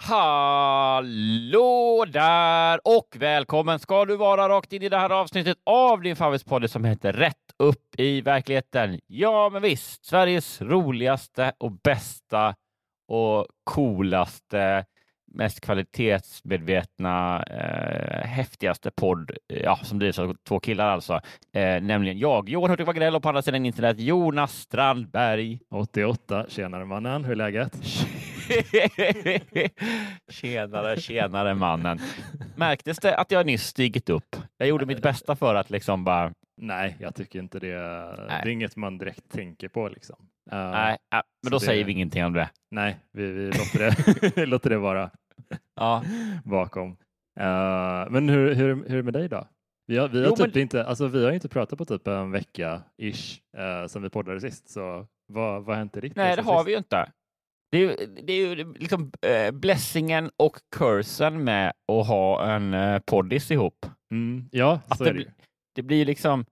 Hallå där och välkommen ska du vara rakt in i det här avsnittet av din favoritspodd som heter Rätt upp i verkligheten. Ja, men visst, Sveriges roligaste och bästa och coolaste, mest kvalitetsmedvetna, eh, häftigaste podd, ja, som drivs av två killar alltså, eh, nämligen jag, Johan Hurtig Wagrell och på andra sidan internet Jonas Strandberg. 88, tjenare mannen, hur är läget? tjenare, tjenare mannen. Märktes det att jag nyss stigit upp? Jag gjorde mitt bästa för att liksom bara... Nej, jag tycker inte det. Nej. Det är inget man direkt tänker på liksom. Uh, nej, äh, men då det... säger vi ingenting om det. Nej, vi, vi låter, det, låter det vara ja. bakom. Uh, men hur, hur, hur är det med dig då? Vi har, vi har jo, typ men... inte, alltså vi har inte pratat på typ en vecka ish uh, sedan vi poddade sist, så vad har hänt i ditt Nej, det har vi ju inte. Det är ju, det är ju liksom äh, blessingen och cursen med att ha en äh, poddis ihop. Mm, ja, så det, är det. det blir liksom,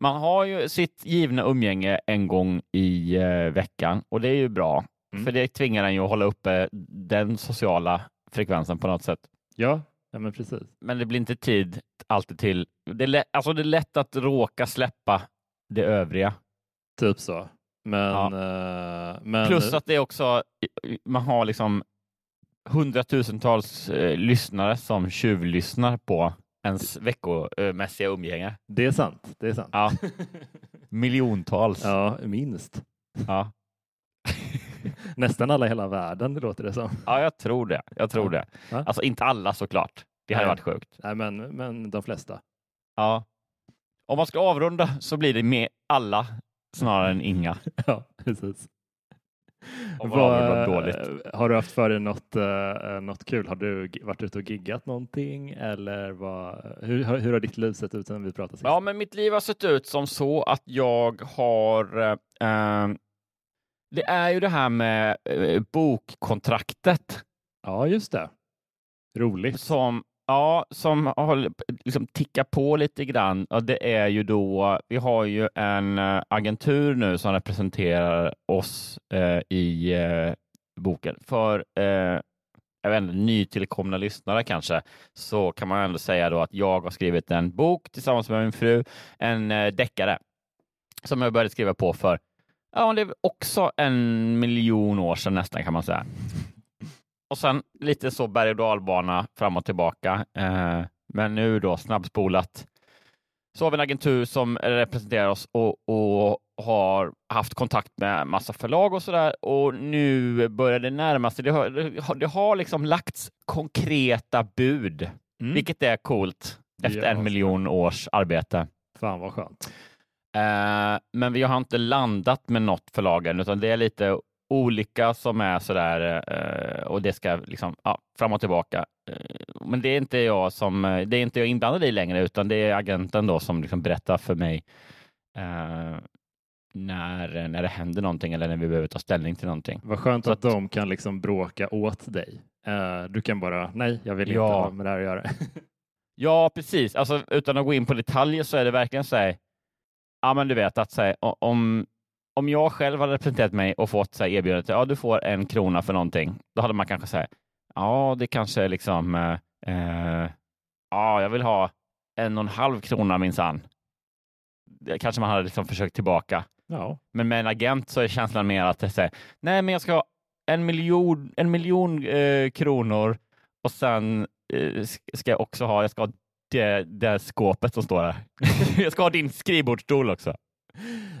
man har ju sitt givna umgänge en gång i äh, veckan och det är ju bra, mm. för det tvingar en ju att hålla uppe den sociala frekvensen på något sätt. Ja, ja men precis. Men det blir inte tid alltid till, det är, lätt, alltså det är lätt att råka släppa det övriga. Typ så. Men, ja. uh, men... Plus att det är också, man har liksom hundratusentals uh, lyssnare som tjuvlyssnar på ens veckomässiga umgänge. Det är sant. Det är sant. Ja. Miljontals. Ja, minst. Ja. Nästan alla i hela världen, låter det som. Ja, jag tror det. Jag tror ja. det. Alltså inte alla såklart. Det hade varit sjukt. Nej, men, men de flesta. Ja. Om man ska avrunda så blir det med alla snarare än inga. Ja, precis. Vad, dåligt. Har du haft för dig något, uh, något kul? Har du varit ute och giggat någonting eller vad, hur, hur har ditt liv sett ut sen vi pratade sist? Ja, men mitt liv har sett ut som så att jag har uh, det är ju det här med bokkontraktet. Ja, just det. Roligt. Som, Ja, som håller, liksom tickar på lite grann. Och det är ju då, vi har ju en eh, agentur nu som representerar oss eh, i eh, boken. För eh, jag vet inte, nytillkomna lyssnare kanske, så kan man ändå säga då att jag har skrivit en bok tillsammans med min fru, en eh, deckare, som jag började skriva på för, ja, det är också en miljon år sedan nästan kan man säga. Och sen lite så berg och dalbana fram och tillbaka. Eh, men nu då snabbspolat. Så har vi en agentur som representerar oss och, och har haft kontakt med massa förlag och så där. Och nu börjar det närma sig. Det har, det har, liksom lagts konkreta bud, mm. vilket är coolt efter en miljon års arbete. Fan vad skönt. Eh, men vi har inte landat med något förlag än, utan det är lite olika som är sådär eh, och det ska liksom ja, fram och tillbaka. Eh, men det är inte jag som det är inte jag inblandad i längre, utan det är agenten då som liksom berättar för mig eh, när, när det händer någonting eller när vi behöver ta ställning till någonting. Vad skönt att, att, de kan liksom bråka åt dig. Uh, du kan bara, nej, jag vill ja. inte ha med det här att göra. ja, precis. Alltså, utan att gå in på detaljer så är det verkligen så här, ja men du vet att så om, om jag själv hade representerat mig och fått så här, erbjudandet, ja du får en krona för någonting, då hade man kanske sagt, ja det kanske är liksom, eh, eh, ja jag vill ha en och en halv krona minsann. Kanske man hade liksom försökt tillbaka. Ja. Men med en agent så är känslan mer att det säger, nej men jag ska ha en miljon, en miljon eh, kronor och sen eh, ska jag också ha, jag ska ha det, det skåpet som står här. jag ska ha din skrivbordsstol också.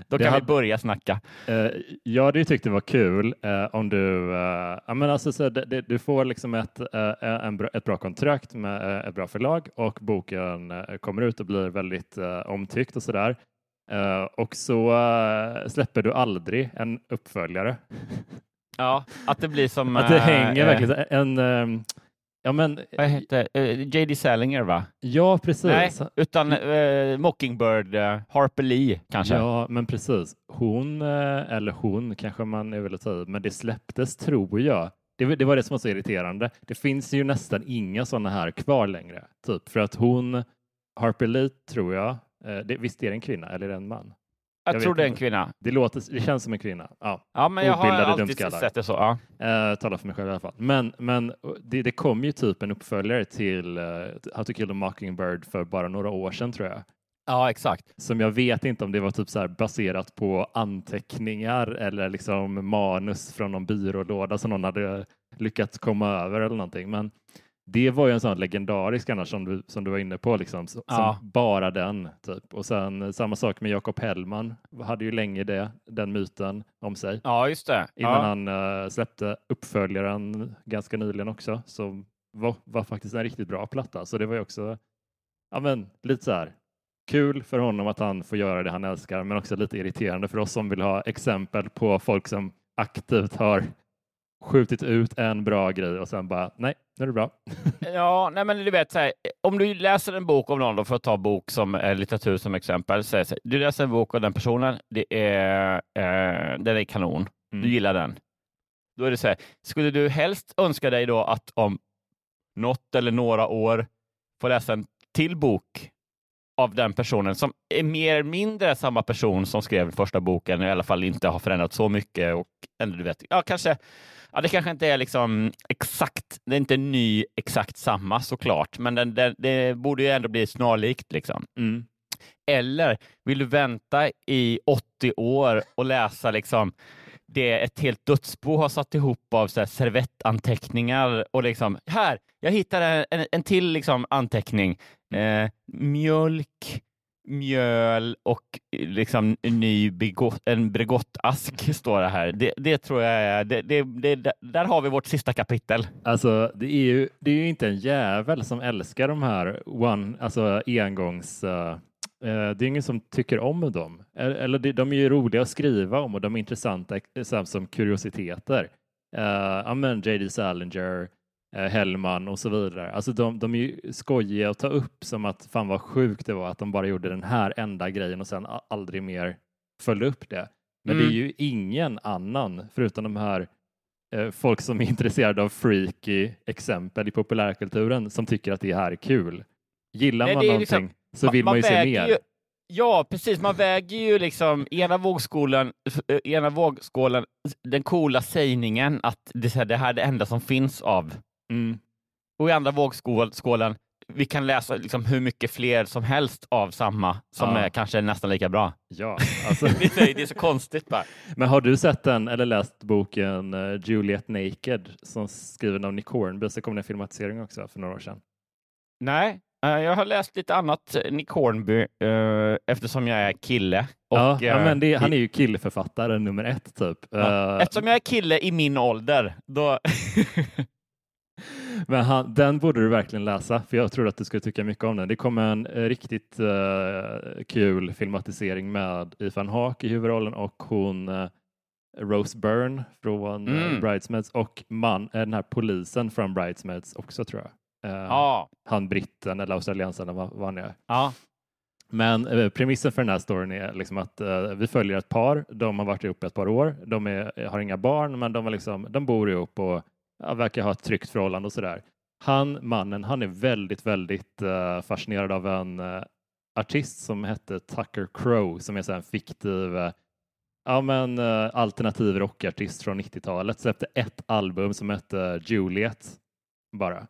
Då kan hade, vi börja snacka. Uh, jag hade ju tyckt det var kul uh, om du, uh, ja, men alltså, så det, det, du får liksom ett, en bra, ett bra kontrakt med ett bra förlag och boken kommer ut och blir väldigt omtyckt och sådär. och så släpper du aldrig en uppföljare. Ja, att det blir som... att det hänger verkligen en, en Ja, men, Vad uh, eh, J.D. Salinger, va? Ja, precis. Nej, utan uh, Mockingbird, uh, Harper Lee kanske? Ja, men precis. Hon, eller hon kanske man är väl ta men det släpptes tror jag. Det, det, var det som var så irriterande. Det finns ju nästan inga sådana här kvar längre, typ för att hon, Harper Lee tror jag, det, visst är det en kvinna eller är det en man? Jag, tror det är en kvinna. Det, låter, det känns som en kvinna. Ja, ja men jag har alltid sett det så. Ja. Uh, talar för mig själv i alla fall. Men, men det, det kom ju typ en uppföljare till uh, How to kill a mockingbird för bara några år sedan tror jag. Ja, exakt. Som jag vet inte om det var typ så baserat på anteckningar eller liksom manus från någon byrålåda som någon hade lyckats komma över eller någonting. Men det var ju en sån legendarisk annars som du, som du var inne på, liksom, som ja. bara den. Typ. Och sen samma sak med Jakob Hellman, hade ju länge det, den myten om sig. Ja, just det. Innan ja. han uh, släppte uppföljaren ganska nyligen också, som var, var, faktiskt en riktigt bra platta. Så det var ju också ja, men, lite så här kul för honom att han får göra det han älskar, men också lite irriterande för oss som vill ha exempel på folk som aktivt har skjutit ut en bra grej och sen bara nej, nu är det bra. ja, nej men du vet, så här, om du läser en bok om någon, då, för att ta bok som eh, litteratur som exempel, så här, du läser en bok av den personen, det är, eh, den är kanon, mm. du gillar den. Då är det så här, skulle du helst önska dig då att om något eller några år få läsa en till bok av den personen som är mer eller mindre samma person som skrev första boken, i alla fall inte har förändrat så mycket och ändå, du vet, ja kanske Ja, det kanske inte är liksom exakt, det är inte ny exakt samma såklart, men den, den, det borde ju ändå bli snarlikt. Liksom. Mm. Eller vill du vänta i 80 år och läsa liksom det ett helt dödsbo har satt ihop av så här servettanteckningar och liksom här, jag hittade en, en till liksom anteckning. Eh, mjölk, mjöl och eh, liksom en ny begott, en Bregottask står det här. Det, det tror jag är, det, det, det, där har vi vårt sista kapitel. Alltså, det är ju, det är ju inte en jävel som älskar de här one, alltså engångs uh, det är ingen som tycker om dem. Eller de är ju roliga att skriva om och de är intressanta som kuriositeter. Uh, ja, men J.D. Salinger, Hellman och så vidare. Alltså de, de är ju skojiga att ta upp som att fan vad sjukt det var att de bara gjorde den här enda grejen och sen aldrig mer följde upp det. Men mm. det är mm. ju ingen annan förutom de här eh, folk som är intresserade av freaky exempel i populärkulturen som tycker att det här är kul. Gillar Nej, man någonting liksom, så vill man, man ju se mer. Ju, ja, precis. Man väger ju liksom ena vågskålen, eh, ena vågskålen den coola sägningen att det, det här är det enda som finns av Mm. Och i andra vågskålen, vi kan läsa liksom hur mycket fler som helst av samma som ja. är kanske nästan lika bra. Ja, alltså. det, är, så konstigt bara. Men har du sett den eller läst boken uh, Juliet Naked som skriven av Nick Hornby? Så kom det en filmatisering också för några år sedan. Nej, uh, jag har läst lite annat eh, Nick Hornby eftersom jag är kille. Och, ja, ja, men det, han är ju killförfattare nummer ett typ. Ja, eftersom jag är kille i min ålder, då Men han, den borde du verkligen läsa, för jag tror att du skulle tycka mycket om den. Det kommer en eh, riktigt uh, kul filmatisering med Ethan Hawke i huvudrollen och hon uh, Rose Byrne från mm. Bridesmaids och man, den här polisen från Bridesmaids också tror jag. Ja. Han britten eller australiensaren vad, vad han är. Ja. Men eh, premissen för den här storyn är liksom att eh, vi följer ett par. De har varit ihop ett par år. De är, har inga barn, men de, liksom, de bor ihop och verkar ha ett tryggt förhållande och sådär. Han, mannen, han är väldigt, väldigt uh, fascinerad av en uh, artist som hette Tucker Crow som är så en fiktiv uh, ja, men, alternativ rockartist från 90-talet. Släppte ett album som hette Juliet bara.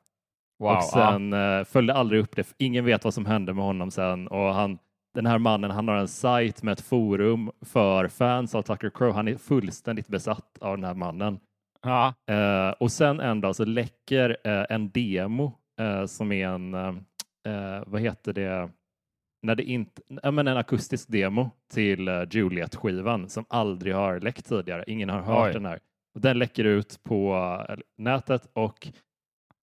Wow, och sen ja. följde aldrig upp det. Ingen vet vad som hände med honom sen och han den här mannen han har en sajt med ett forum för fans av Tucker Crow. Han är fullständigt besatt av den här mannen. Ja. Uh, och sen en dag så läcker uh, en demo uh, som är en, vad heter det, när det inte, äh, men en akustisk demo till Juliet-skivan som aldrig har läckt tidigare. Ingen har hört Oj. den här. Och den läcker ut på nätet och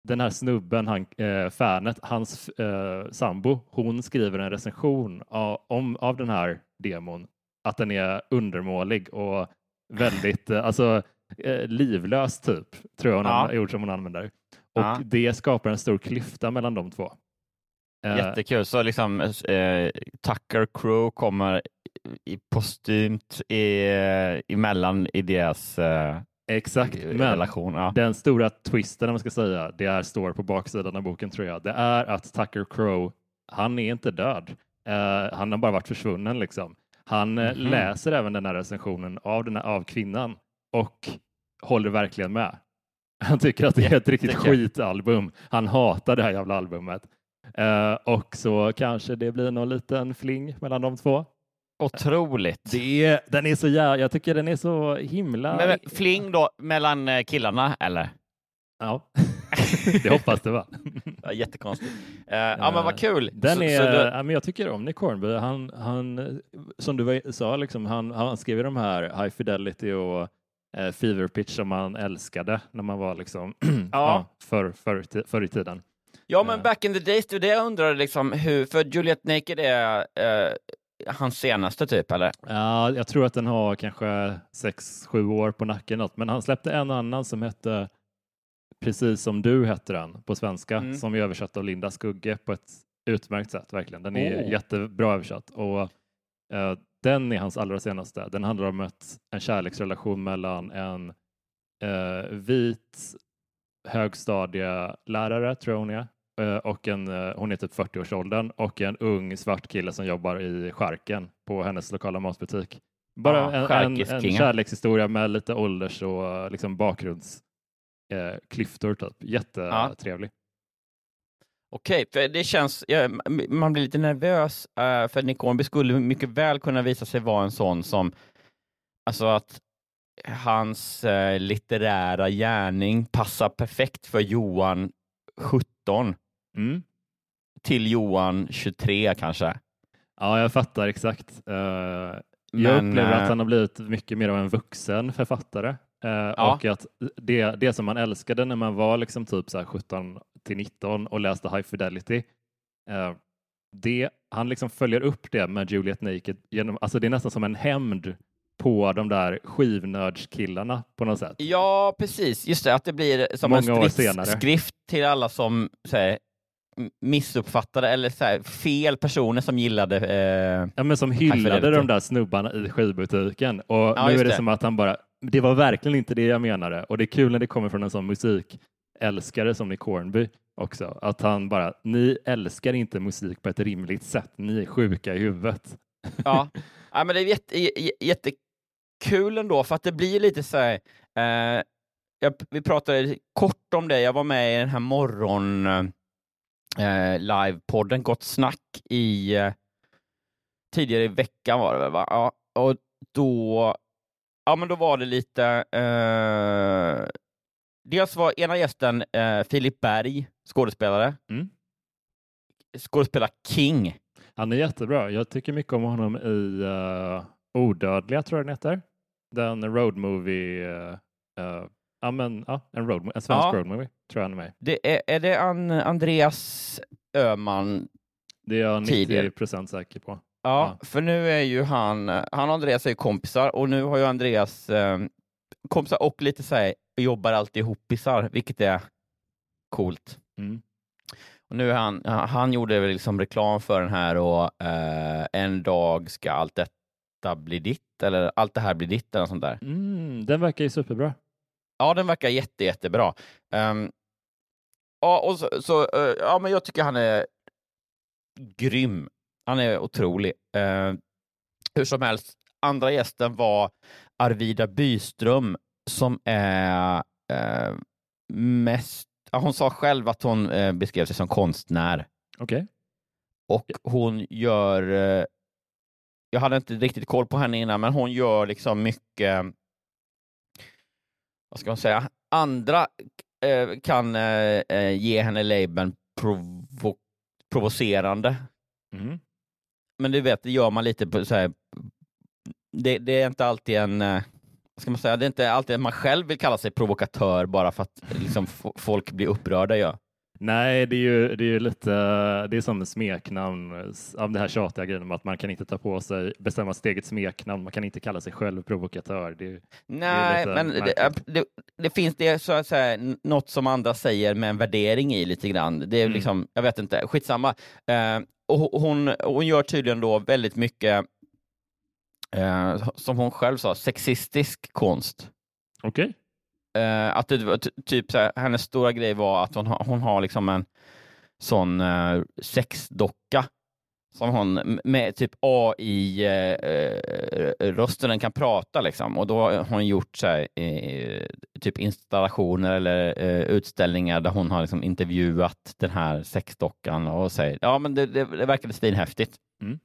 den här snubben, han, eh, fanet, hans eh, sambo, hon skriver en recension av, om, av den här demon, att den är undermålig och väldigt, eh, alltså eh, livlös typ, tror jag hon ja. ord som hon använder. Och ja. det skapar en stor klyfta mellan de två. Eh, Jättekul, så liksom eh, Tucker Crow kommer i postumt i, emellan i deras eh, Exakt, men relation, ja. den stora twisten, man ska säga, det är, står på baksidan av boken tror jag, det är att Tucker Crow, han är inte död. Uh, han har bara varit försvunnen liksom. Han mm -hmm. läser även den här recensionen av, den här, av kvinnan och håller verkligen med. Han tycker att det är ett riktigt skitalbum. Han hatar det här jävla albumet. Uh, och så kanske det blir någon liten fling mellan de två. Otroligt. Det är, den är så jävla, jag tycker den är så himla... Men, fling då mellan eh, killarna eller? Ja, det hoppas det va? ja, jättekonstigt. Uh, ja men vad kul. Den så, är, så du... ja, men jag tycker om Nick Hornby. Han, han, som du sa, liksom, han, han skrev de här High Fidelity och uh, Fever Pitch som man älskade när man var liksom, ja. ja, för, för, förr i tiden. Ja, men back in the days, det jag undrar liksom hur, för Juliet Naked är uh, hans senaste typ, eller? Ja, jag tror att den har kanske sex, sju år på nacken, något. men han släppte en annan som hette Precis som du hette den på svenska, mm. som är översatt av Linda Skugge på ett utmärkt sätt, verkligen. Den är oh. jättebra översatt och uh, den är hans allra senaste. Den handlar om ett, en kärleksrelation mellan en uh, vit högstadielärare, tror jag hon är, Eh, och en, eh, hon är typ 40-årsåldern och en ung svart kille som jobbar i skärken på hennes lokala matbutik. Bara ja, en, en, en kärlekshistoria med lite ålders och liksom bakgrundsklyftor. Eh, typ. Jättetrevlig. Ja. Okej, för det känns, ja, man blir lite nervös uh, för Nick Hornby skulle mycket väl kunna visa sig vara en sån som, alltså att hans uh, litterära gärning passar perfekt för Johan 17 Mm. Till Johan 23 kanske. Ja, jag fattar exakt. Uh, jag upplever att han har blivit mycket mer av en vuxen författare. Uh, ja. Och att det, det som man älskade när man var liksom typ så 17 till 19 och läste High Fidelity, uh, det, han liksom följer upp det med Juliet Naked. Genom, alltså det är nästan som en hämnd på de där skivnördskillarna på något sätt. Ja, precis. Just det, att det blir som Många en stridsskrift till alla som här, missuppfattade eller så här, fel personer som gillade eh, Ja men som hyllade de där snubbarna i skivbutiken och ja, nu är det, det, som att han bara det var verkligen inte det jag menade och det är kul när det kommer från en sån musikälskare som Nick Hornby också att han bara ni älskar inte musik på ett rimligt sätt ni är sjuka i huvudet. Ja, ja men det är jätte, jättekul ändå för att det blir lite så här eh, jag, vi pratade kort om det, jag var med i den här morgon eh, livepodden Gott Snack i eh, tidigare i veckan var det väl? Va? Ja, och då, ja, men då var det lite... Eh, dels var ena gästen eh, Filip Berg, skådespelare. Mm. Skådespelare King. Han är jättebra. Jag tycker mycket om honom i uh, Odödliga, tror jag den heter. Den road movie uh, uh, Ja, men, ja, en, road, en svensk ja. roadmovie tror jag han är med det är, är det an, Andreas Öman? Det är jag 90 procent säker på. Ja, ja, för nu är ju han, han och Andreas är kompisar och nu har ju Andreas eh, kompisar och lite så här, jobbar alltid ihopisar, vilket är coolt. Mm. nu han, han gjorde väl liksom reklam för den här och eh, en dag ska allt detta bli ditt eller allt det här blir ditt eller sånt där. Mm, den verkar ju superbra. Ja, den verkar jätte, jättebra. Um, ja, och så, så uh, ja, men jag tycker han är grym. Han är otrolig. Uh, hur som helst, andra gästen var Arvida Byström som är uh, mest... hon sa själv att hon beskrev sig som konstnär. Okej. Okay. Och hon gör... jag hade inte riktigt koll på henne innan, men hon gör liksom mycket vad ska man säga, andra eh, kan eh, eh, ge henne labeln provo provocerande. Mm. Men du vet, det gör man lite på så här, det, det, är inte alltid en eh, ska man säga, det är inte alltid man själv vill kalla sig provokatör bara för att liksom, folk blir upprörda. Ja. Nej, det är ju, det är lite, det är som smeknamn av det här tjatiga grejen om att man kan inte ta på sig, bestämma sitt eget smeknamn, man kan inte kalla sig själv provokatör. Det, Nej, det men det, det, det, finns det så att säga något som andra säger med en värdering i lite grann. Det är mm. liksom, jag vet inte, skitsamma. Eh, och hon, hon gör tydligen då väldigt mycket, eh, som hon själv sa, sexistisk konst. Okej. Okay. Att det, typ så här, hennes stora grej var att hon, hon har liksom en sån uh, sexdocka som hon med typ AI-rösten uh, den kan prata liksom. Och då har hon gjort så här, typ installationer eller utställningar där hon har liksom intervjuat den här sexdockan och säger ja men det, det, det verkade svinhäftigt. Mm.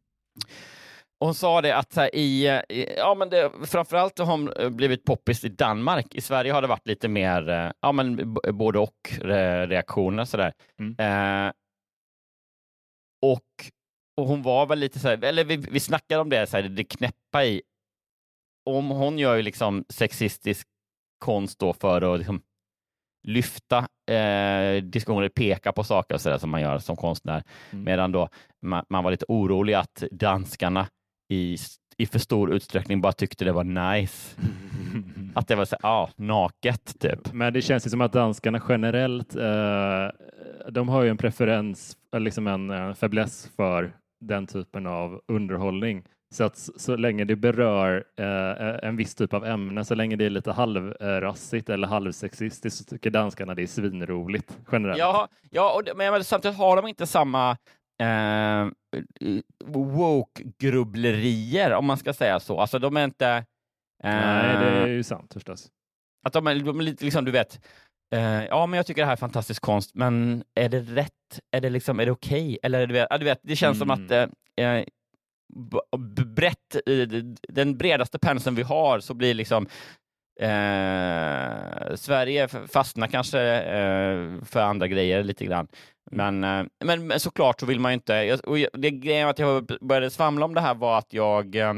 Hon sa det att här, i, ja men det, framförallt har hon eh, blivit poppis i Danmark. I Sverige har det varit lite mer, eh, ja men både och reaktioner sådär. Mm. Eh, och, och hon var väl lite så här, eller vi, vi snackade om det, så här, det knäppa i, om hon gör ju liksom sexistisk konst då för att liksom lyfta eh, diskussioner, peka på saker och sådär som man gör som konstnär. Mm. Medan då man, man, var lite orolig att danskarna i, i för stor utsträckning bara tyckte det var nice. att det var så ja, naket typ. Men det känns ju som att danskarna generellt, eh, de har ju en preferens, liksom en eh, fäbless för den typen av underhållning. Så att så länge det berör eh, en viss typ av ämne, så länge det är lite halvrassigt eller halvsexistiskt så tycker danskarna det är svinroligt generellt. Ja, ja och, men samtidigt har de inte samma eh, woke-grubblerier, om man ska säga så. Alltså de är inte... Eh, Nej, det är ju sant förstås. Att de är, de är lite, liksom, du vet, eh, ja, men jag tycker det här är fantastisk konst, men är det rätt? Är det liksom, är det okej? Okay? Eller du vet, ja, du vet, det känns mm. som att eh, eh brett, den bredaste penseln vi har så blir liksom eh, Sverige fastnar kanske eh, för andra grejer lite grann. Men, eh, men, men såklart så vill man ju inte... Jag, och det grejen att jag började svamla om det här var att jag, eh,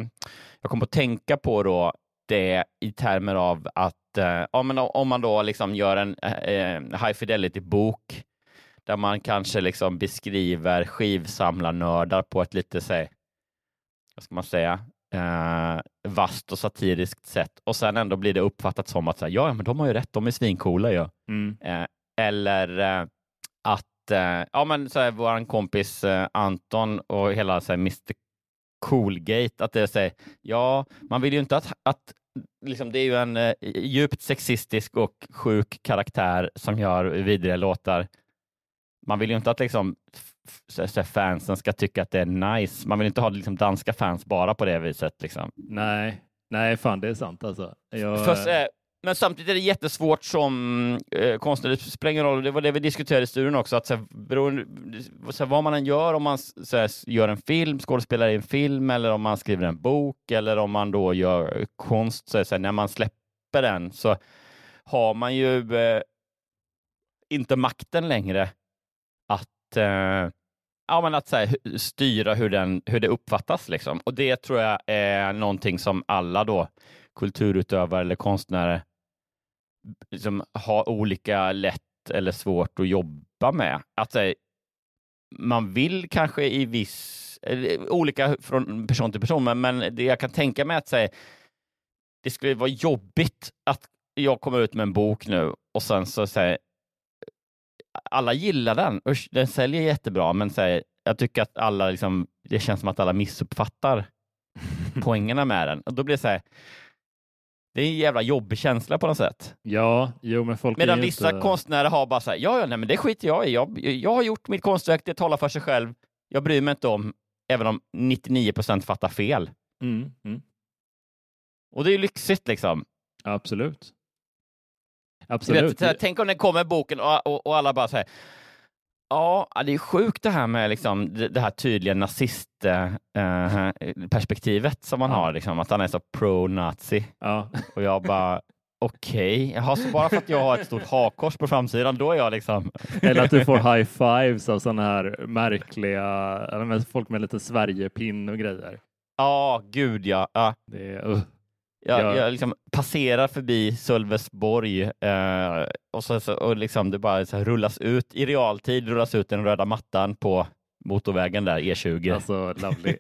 jag kom att tänka på då det i termer av att eh, ja, men om man då liksom gör en high fidelity-bok där man kanske liksom beskriver skivsamlarnördar på ett lite, så, vad ska man säga, eh, vast och satiriskt sätt och sen ändå blir det uppfattat som att så här, ja, men de har ju rätt, de är svincoola ju. Mm. Eh, eller eh, att eh, ja, men så här, vår kompis eh, Anton och hela så här, Mr Coolgate, att det säger ja, man vill ju inte att, att liksom, det är ju en eh, djupt sexistisk och sjuk karaktär som gör vidriga låtar. Man vill ju inte att liksom, så fansen ska tycka att det är nice. Man vill inte ha liksom, danska fans bara på det viset. Liksom. Nej, nej, fan det är sant alltså. Jag... För, men samtidigt är det jättesvårt som eh, konstnär, det spelar ingen roll, det var det vi diskuterade i studion också, att så här, beroende, så här, vad man än gör, om man så här, gör en film, skådespelar i en film, eller om man skriver en bok, eller om man då gör konst, så, så när man släpper den så har man ju eh, inte makten längre att eh, ja, men att så här, styra hur, den, hur det uppfattas. Liksom. Och det tror jag är någonting som alla då kulturutövare eller konstnärer liksom, har olika lätt eller svårt att jobba med. Att här, man vill kanske i viss, olika från person till person, men, men det jag kan tänka mig att säga, det skulle vara jobbigt att jag kommer ut med en bok nu och sen så säger alla gillar den. Usch, den säljer jättebra, men här, jag tycker att alla, liksom, det känns som att alla missuppfattar poängerna med den. Och då blir det så här, det är en jävla jobbig känsla på något sätt. Ja, jo, men folk Medan vissa inte... konstnärer har bara så här, ja, ja, nej, men det skiter jag i. Jag, jag har gjort mitt konstverk, det talar för sig själv. Jag bryr mig inte om, även om 99 procent fattar fel. Mm, mm. Och det är ju lyxigt liksom. Absolut. Absolut. Vet, tänk om det kommer boken och, och, och alla bara säger Ja, det är sjukt det här med liksom, det, här tydliga nazistperspektivet äh, som man ja. har, liksom, att han är så pro-nazi. Ja. Och jag bara, okej, okay. så bara för att jag har ett stort hakkors på framsidan, då är jag liksom... Eller att du får high fives av sådana här märkliga, folk med lite Sverigepinn och grejer. Ja, gud ja. ja. Det uh. Jag, ja. jag liksom passerar förbi Sölvesborg eh, och, så, och liksom det bara så rullas ut i realtid, rullas ut den röda mattan på motorvägen där, E20. Alltså, lovely.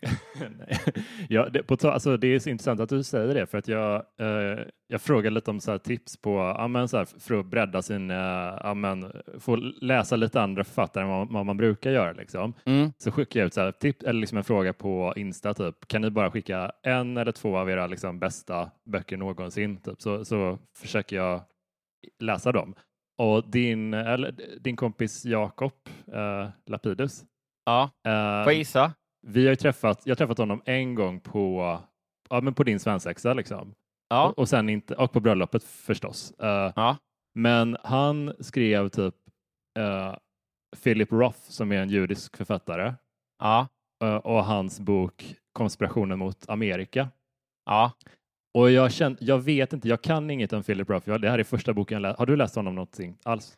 ja, det, på, alltså, det är så intressant att du säger det, för att jag, eh, jag frågar lite om så tips på, amen, så här, för att bredda sin, eh, amen, få läsa lite andra författare än vad, vad man brukar göra. Liksom. Mm. Så skickar jag ut så här, tip, eller liksom en fråga på Insta, typ, kan ni bara skicka en eller två av era liksom, bästa böcker någonsin? Typ, så, så försöker jag läsa dem. Och din, eller, din kompis Jakob eh, Lapidus, Ja, uh, får jag gissa? Vi har träffat, jag har träffat honom en gång på, ja, men på din svensexa liksom. Ja. Och, och, sen inte, och på bröllopet förstås. Uh, ja. Men han skrev typ uh, Philip Roth som är en judisk författare. Ja. Uh, och hans bok Konspirationen mot Amerika. Ja. Och jag, känt, jag vet inte, jag kan inget om Philip Roth. Det här är första boken jag läst. Har du läst honom någonting alls?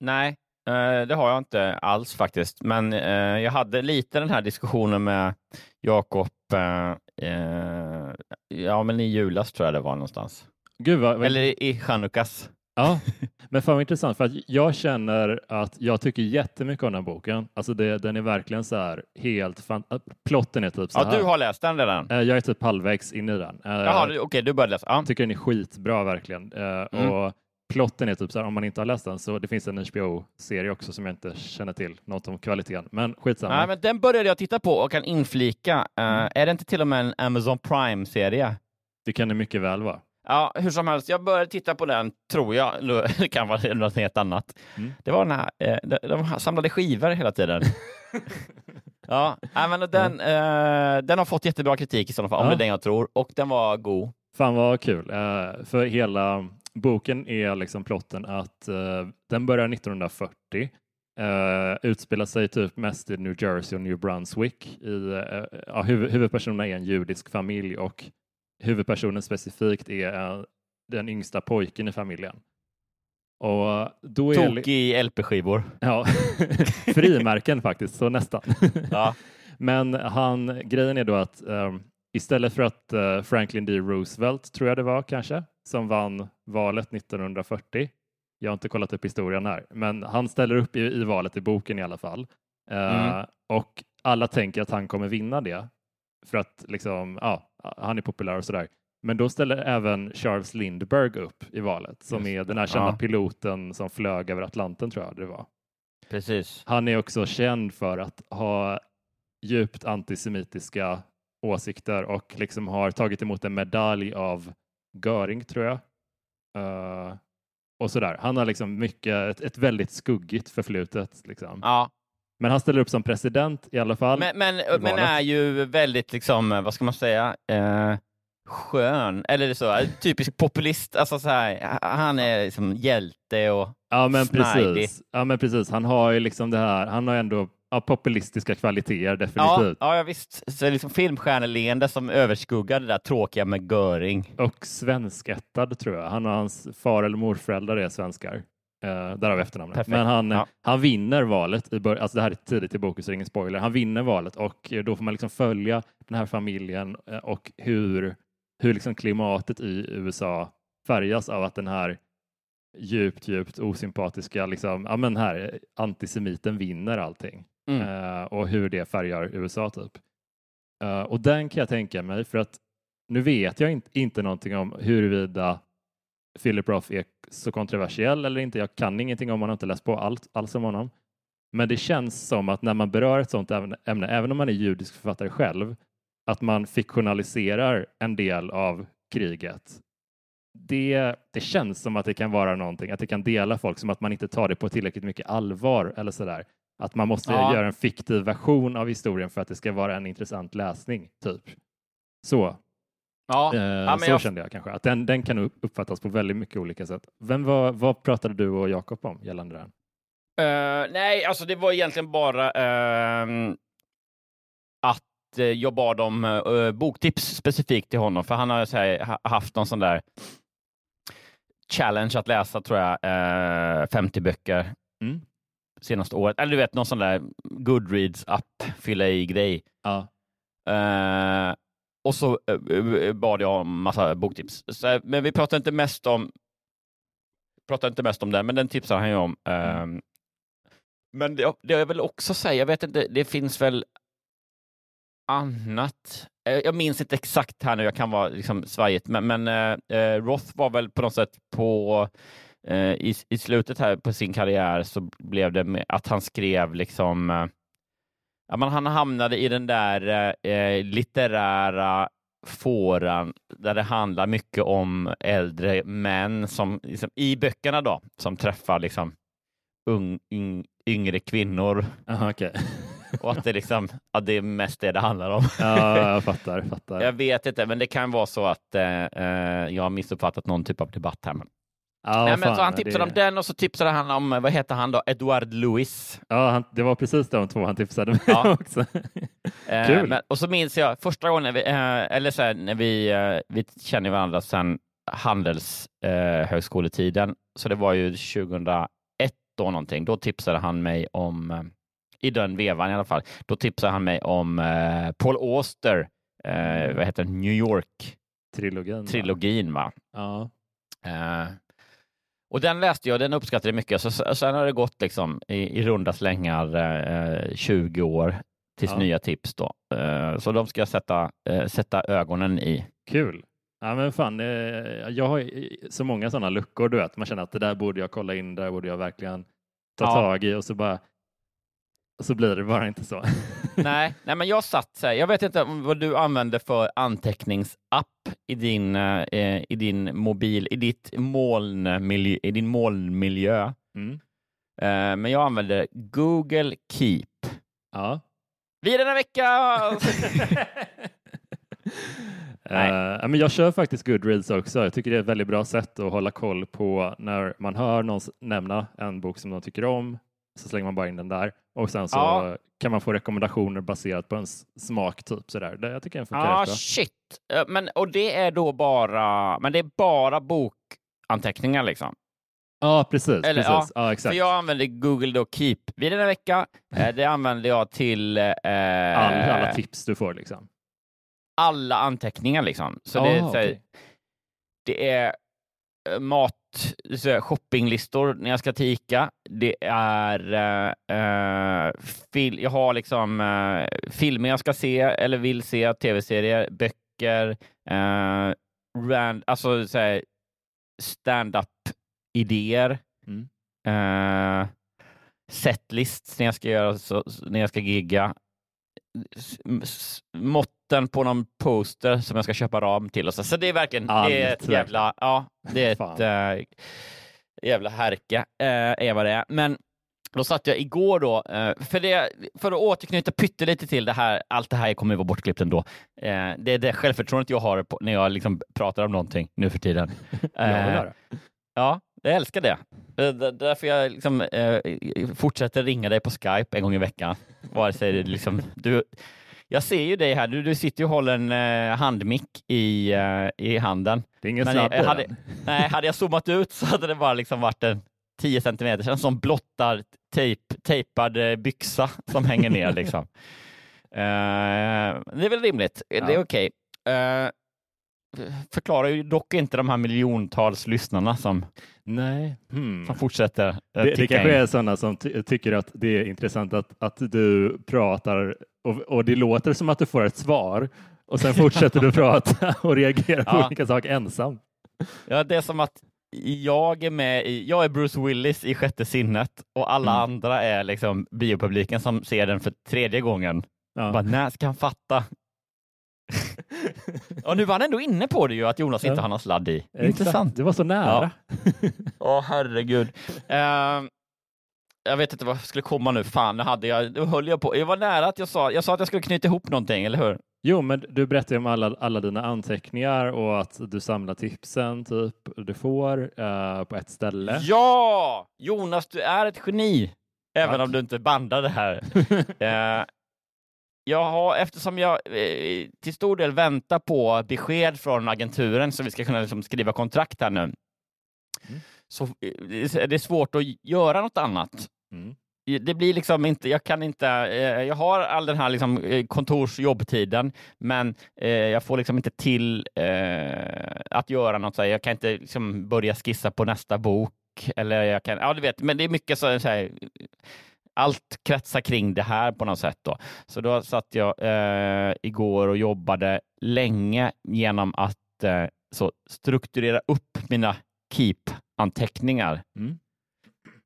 Nej, Eh, det har jag inte alls faktiskt, men eh, jag hade lite den här diskussionen med Jakob, eh, ja men i julas tror jag det var någonstans. Gud, vad, Eller i chanukkas. Ja, men fan vad intressant för att jag känner att jag tycker jättemycket om den här boken. Alltså det, den är verkligen så här helt fan... Plotten är typ så ja, här. du har läst den redan? Jag är typ halvvägs in i den. Jaha, okej, okay, du började läsa. Ja. tycker den är skitbra verkligen. Mm. Och plotten är typ så här, om man inte har läst den, så det finns en HBO-serie också som jag inte känner till, något om kvaliteten, men skitsamma. Nej, men den började jag titta på och kan inflika. Uh, är det inte till och med en Amazon Prime-serie? Det kan det mycket väl vara. Ja, hur som helst, jag började titta på den, tror jag. Det kan vara något helt annat. Mm. Det var den här, eh, de, de samlade skivor hela tiden. ja, men den, mm. den har fått jättebra kritik i sådana fall, om det är den jag tror, och den var god. Fan vad kul, för hela boken är liksom plotten att uh, den börjar 1940, uh, eh, utspelar sig typ mest i New Jersey och New Brunswick. I, uh, ja, huv huvudpersonen är en judisk familj och huvudpersonen specifikt är den yngsta pojken i familjen. Och då är Tokig LP-skivor. Ja, frimärken faktiskt, så nästan. Ja. Men han, grejen är då att um, istället för att uh, Franklin D. Roosevelt, tror jag det var kanske, som vann valet 1940. Jag har inte kollat upp historien här, men han ställer upp i, i valet i boken i alla fall. Uh, mm. Och alla tänker att han kommer vinna det för att liksom, ja, han är populär och sådär. Men då ställer även Charles Lindbergh upp i valet som Just. är den här kända ja. piloten som flög över Atlanten tror jag det var. Precis. Han är också känd för att ha djupt antisemitiska åsikter och liksom har tagit emot en medalj av Göring tror jag. Uh, och sådär. Han har liksom mycket, ett, ett väldigt skuggigt förflutet. Liksom. Ja. Men han ställer upp som president i alla fall. Men, men, men är ju väldigt, liksom, vad ska man säga, eh, skön, eller så, typisk populist. Alltså så här, han är liksom hjälte och ja, men precis. Ja, men precis. Han har ju liksom det här, han har ändå Ja, populistiska kvaliteter definitivt. Ja, ja visst. Så liksom filmstjärneleende som överskuggar det där tråkiga med Göring. Och svenskättad tror jag. Han och hans far eller morföräldrar är svenskar. Uh, därav efternamnet. Perfekt. Men han, ja. han vinner valet. I bör- alltså det här är tidigt i boken så det är ingen spoiler. Han vinner valet och då får man liksom följa den här familjen eh, och hur, hur liksom klimatet i USA färgas av att den här djupt, djupt osympatiska liksom, ja, men här, antisemiten vinner allting mm. eh, och hur det färgar USA. typ. Eh, och den kan jag tänka mig, för att nu vet jag inte, inte någonting om huruvida Philip Roth är så kontroversiell eller inte. Jag kan ingenting om honom, har inte läst på allt alls om honom. Men det känns som att när man berör ett sådant ämne, även om man är judisk författare själv, att man fiktionaliserar en del av kriget. Det, det känns som att det kan vara någonting, att det kan dela folk, som att man inte tar det på tillräckligt mycket allvar eller sådär. Att man måste ja. göra en fiktiv version av historien för att det ska vara en intressant läsning, typ. Så. Ja. Eh, ja så jag... kände jag kanske, att den, den kan uppfattas på väldigt mycket olika sätt. Vem var, vad pratade du och Jakob om gällande den? Uh, nej, alltså det var egentligen bara uh, att uh, jag bad om uh, boktips specifikt till honom, för han har här, haft någon sån där challenge att läsa, tror jag, 50 böcker mm. Senaste året. Eller du vet, någon sån där Goodreads-app, fylla i-grej. Ja. och så bad jag om massa boktips. Så, men vi pratar inte mest om pratar inte mest om det, men den tipsar han ju om. Mm. Men det, det jag väl också säga, jag vet inte, det finns väl annat. Jag minns inte exakt här nu, jag kan vara liksom svajigt, men, men äh, Roth var väl på något sätt på i, i slutet här på sin karriär så blev det att han skrev liksom äh, ja, man, han hamnade i den där äh, litterära fåran där det handlar mycket om äldre män som liksom, i böckerna då som träffar liksom ung, yng, yngre kvinnor. Aha, okay. och att det, liksom, att det är mest det det handlar om. ja, jag fattar, fattar. Jag vet inte, men det kan vara så att eh, eh jag har missuppfattat någon typ av debatt här. Men... Ja, Nej, men så han tipsade det... om den och så tipsade han om, vad heter han då, Edward Lewis. Ja, han, det var precis de två han tipsade mig ja. också. eh, Kul. Men, och så minns jag första gången, vi, eh, eller så här, när vi, eh, vi känner varandra sedan handelshögskoletiden, eh, så det var ju 2001 då någonting, då tipsade han mig om, eh, i den vevan i alla fall, då tipsade han mig om eh, Paul Auster, eh, vad heter det, New York trilogin. Va? Ja. Eh, och den läste jag, den uppskattade jag mycket. Så, sen har det gått liksom i, i runda slängar eh, 20 år tills ja. nya tips då. Eh, så de ska jag sätta, eh, sätta ögonen i. Kul. Ja, men fan, eh, jag har så många sådana luckor, du vet. Man känner att det där borde jag kolla in, det där borde jag verkligen ta ja. tag i och så bara så blir det bara inte så. nej, nej, men jag satt så här, jag vet inte vad du använder för anteckningsapp i din, eh, i din mobil, i ditt molnmiljö, i din molnmiljö. Mm. Eh, men jag använder Google Keep. Ja. Vi denna vecka! Uh, men jag kör faktiskt Goodreads också. Jag tycker det är ett väldigt bra sätt att hålla koll på när man hör någon nämna en bok som de tycker om så slänger man bara in den där och sen så ja. kan man få rekommendationer baserat på ens smak. Typ, sådär. Det, jag tycker den funkar ja, shit. Men, och det är då bara, men det är bara bokanteckningar liksom? Ja, precis. Eller, precis. Ja, ja, exakt. För jag använder Google då Keep vid den här vecka. Eh, det använder jag till... Eh, alla, alla tips du får liksom? alla anteckningar liksom. Så oh, det, är, okay. det är eh, mat, shoppinglistor när jag ska till Ica. Det är uh, fil, jag har liksom uh, filmer jag ska se eller vill se, tv-serier, böcker, uh, rand, alltså stand-up-idéer. Mm. Uh, setlists när jag ska göra så, när jag ska gigga måtten på någon poster som jag ska köpa ram till. Och så. så det är verkligen Allt, det är ett jävla, ja, det är ett äh, jävla härke, äh, är vad det är. Men då satt jag igår då, äh, för, det, för att återknyta pyttelite till det här, allt det här kommer att vara bortklippt ändå. Det är det självförtroendet jag har när jag liksom pratar om någonting nu för tiden. Äh, ja, jag älskar det. Därför jag liksom, eh, fortsätter ringa dig på Skype en gång i veckan. Vare sig liksom, du, jag ser ju dig här, du, du sitter och håller en eh, handmick i, eh, i handen. Det är ingen snabb jag, hade, Nej, hade jag zoomat ut så hade det bara liksom varit en 10 centimeter, en sån blottad tejp, tejpad eh, byxa som hänger ner. liksom. Uh, det är väl rimligt, ja. det är okej. Okay. Förklarar ju dock inte de här miljontals lyssnarna som, Nej. Hmm. som fortsätter äh, Det, det kanske är sådana som ty tycker att det är intressant att, att du pratar och, och det låter som att du får ett svar och sen fortsätter du prata och reagera på ja. olika saker ensam. Ja, det är som att jag är med i, jag är Bruce Willis i Sjätte sinnet och alla mm. andra är liksom biopubliken som ser den för tredje gången. Ja. Bara, när ska han fatta? Och nu var han ändå inne på det ju, att Jonas ja. inte har någon sladd i. Intressant. Det var så nära. Ja, oh, herregud. Uh, jag vet inte vad jag skulle komma nu. Fan, det hade jag. Då höll jag på. Jag var nära att jag sa, jag sa att jag skulle knyta ihop någonting, eller hur? Jo, men du berättade om alla, alla dina anteckningar och att du samlar tipsen typ du får uh, på ett ställe. Ja! Jonas, du är ett geni, även Tack. om du inte bandar det här. uh, jag har, eftersom jag uh, till stor del väntar på besked från agenturen så vi ska kunna liksom, skriva kontrakt här nu, mm. så det är svårt att göra något annat. Mm det blir liksom inte, jag kan inte, eh, jag har all den här liksom eh, kontorsjobbtiden, men eh, jag får liksom inte till att göra något. Så jag kan inte liksom börja skissa på nästa bok. Eller jag kan, ja, du vet, men det är mycket så, så här, allt kretsar kring det här på något sätt. Då. Så då satt jag eh, igår och jobbade länge genom att eh, så strukturera upp mina keep-anteckningar. Mm.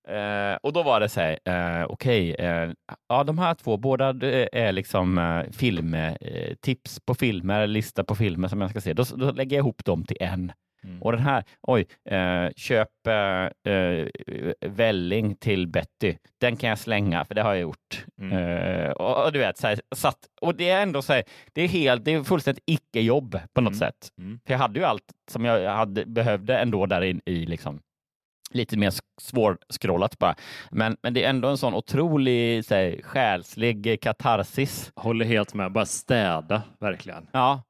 Eh, och då var det så här, eh, okej, okay, eh, ja de här två, båda är liksom eh, filmtips på filmer, lista på filmer som jag ska se. Då, då lägger jag ihop dem till en. Mm. Och den här, oj, eh, köp eh, välling till Betty. Den kan jag slänga, för det har jag gjort. Mm. och, och, du vet, så här, satt, och det är ändå så här, det är helt, det är fullständigt icke-jobb på något mm. sätt. Mm. För jag hade ju allt som jag hade, behövde ändå där in, i liksom lite mer svårscrollat bara. Men, men det är ändå en sån otrolig så här, själslig katarsis. Håller helt med, bara städa verkligen. Ja.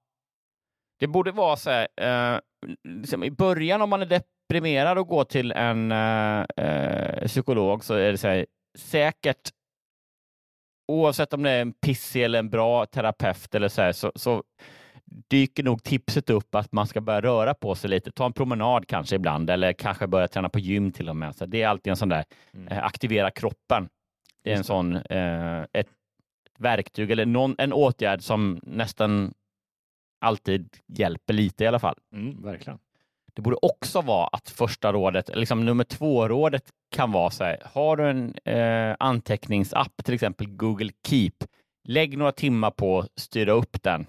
Det borde vara så här, eh, liksom i början om man är deprimerad och går till en eh, eh psykolog så är det så här, säkert oavsett om det är en pissig eller en bra terapeut eller så, här, så, så dyker nog tipset upp att man ska börja röra på sig lite. Ta en promenad kanske ibland eller kanske börja träna på gym till och med. Så det är alltid en sån där mm. eh, aktivera kroppen. Det är en sån eh, ett, ett, verktyg eller någon, en åtgärd som nästan alltid hjälper lite i alla fall. Mm, verkligen. Det borde också vara att första rådet, liksom nummer två rådet kan vara så här. Har du en eh, anteckningsapp, till exempel Google Keep, lägg några timmar på att styra upp den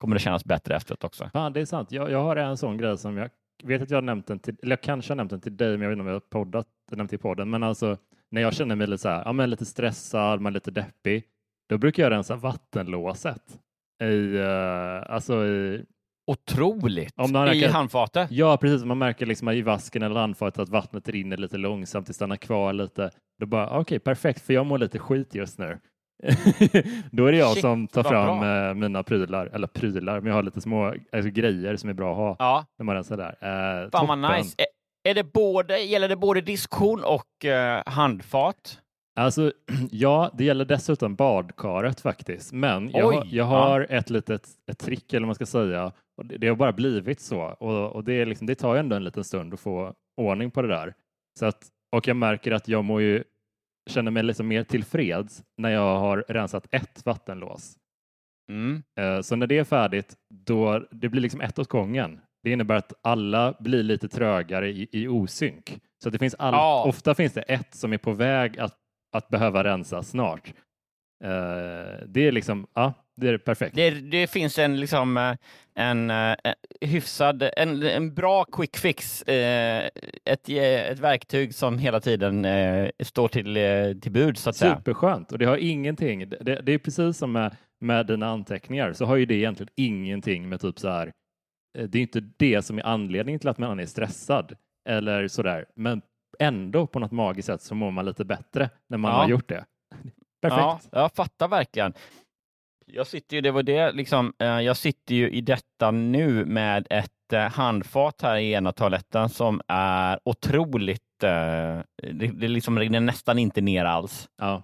kommer det kännas bättre efteråt också. Ja, det är sant. Jag, jag har en sån grej som jag vet att jag har nämnt den till, eller jag kanske har nämnt den till dig, men jag vet inte om jag har poddat, nämnt i podden, men alltså när jag känner mig lite så här, ja, men lite stressad, men lite deppig, då brukar jag rensa vattenlåset i, uh, alltså i Otroligt! Om man märker, I handfatet? Ja, precis. Man märker liksom i vasken eller handfatet att vattnet rinner lite långsamt, det stannar kvar lite. Då bara, okej, okay, perfekt, för jag mår lite skit just nu. Då är det jag Shit, som tar fram bra. Eh, mina prylar, eller prylar, men jag har lite små alltså, grejer som är bra att ha ja. när man rensar där. Eh, Fan vad nice. Är, är det både, gäller det både diskhon och eh, handfat? Alltså, ja, det gäller dessutom badkaret faktiskt. Men jag, Oj, jag har ja. ett litet ett trick, eller vad man ska säga. Det, det har bara blivit så. Och, och det, är liksom, det tar ju ändå en liten stund att få ordning på det där. Så att, och jag märker att jag mår ju känner mig liksom mer tillfreds när jag har rensat ett vattenlås. Mm. Eh, så när det är färdigt, då det blir liksom ett åt gången. Det innebär att alla blir lite trögare i, i osynk. Så det finns all, oh. ofta finns det ett som är på väg att, att behöva rensas snart. Uh, det är liksom, ja, det är perfekt. Det, det finns en, liksom, eh, en, en hyfsad, en, en bra quick fix, ett, ett verktyg som hela tiden står till, till bud så att säga. Superskönt och det har ingenting, det, det är precis som med, med dina anteckningar så har ju det egentligen ingenting med typ så här, det är inte det som är anledningen till att man är stressad eller sådär, men ändå på något magiskt sätt så mår man lite bättre när man ja. har gjort det. Perfekt. Ja, jag fattar verkligen. Jag sitter ju, det var det liksom, eh, jag sitter ju i detta nu med ett eh, handfat här i ena toaletten som är otroligt, eh, det, det liksom rinner nästan inte ner alls. Ja.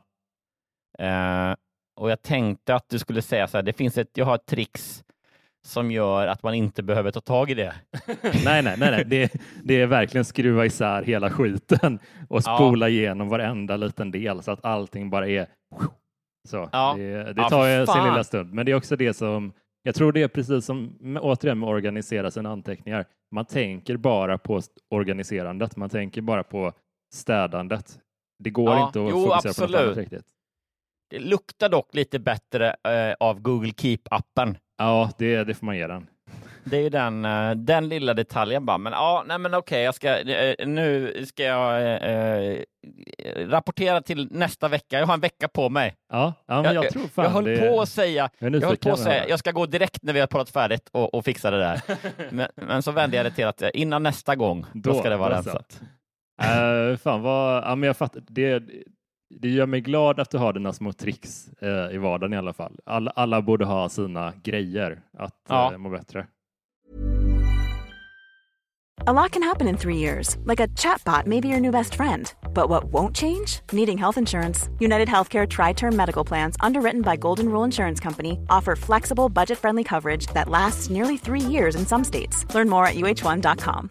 Och jag tänkte att du skulle säga så här, det finns ett, jag har ett trix som gör att man inte behöver ta tag i det. nej, nej, nej, nej. Det, det är verkligen skruva isär hela skiten och spola ja. igenom varenda liten del så att allting bara är så. Ja. Det, det tar ja, sin lilla stund, men det är också det som Jag tror det är precis som återigen med organisera sina anteckningar. Man tänker bara på organiserandet. Man tänker bara på städandet. Det går ja, inte att jo, fokusera absolut. på något annat riktigt. Det luktar dock lite bättre eh, av Google Keep-appen. Ja, det, det får man ge den. Det är ju den, eh, den lilla detaljen bara. Men ja, nej men okej, jag ska, eh, nu ska jag eh, rapportera till nästa vecka. Jag har en vecka på mig. Ja, ja men jag, jag tror fan Jag höll det... på att säga, jag, jag höll på att säga, jag ska gå direkt när vi har pratat färdigt och, och fixa det där. men, men, så vände jag det till att innan nästa gång, då, då ska det vara rensat. Uh, fan vad, ja, men jag fattar. Det, det gör mig glad att du har dina små tricks uh, i vardagen i alla fall. Alla, alla borde ha sina grejer att ja. uh, må bättre. A lot can happen in three years, like a chatbot may be your new best friend. But what won't change? Needing health insurance. United Healthcare Tri Term Medical Plans, underwritten by Golden Rule Insurance Company, offer flexible, budget friendly coverage that lasts nearly three years in some states. Learn more at uh1.com.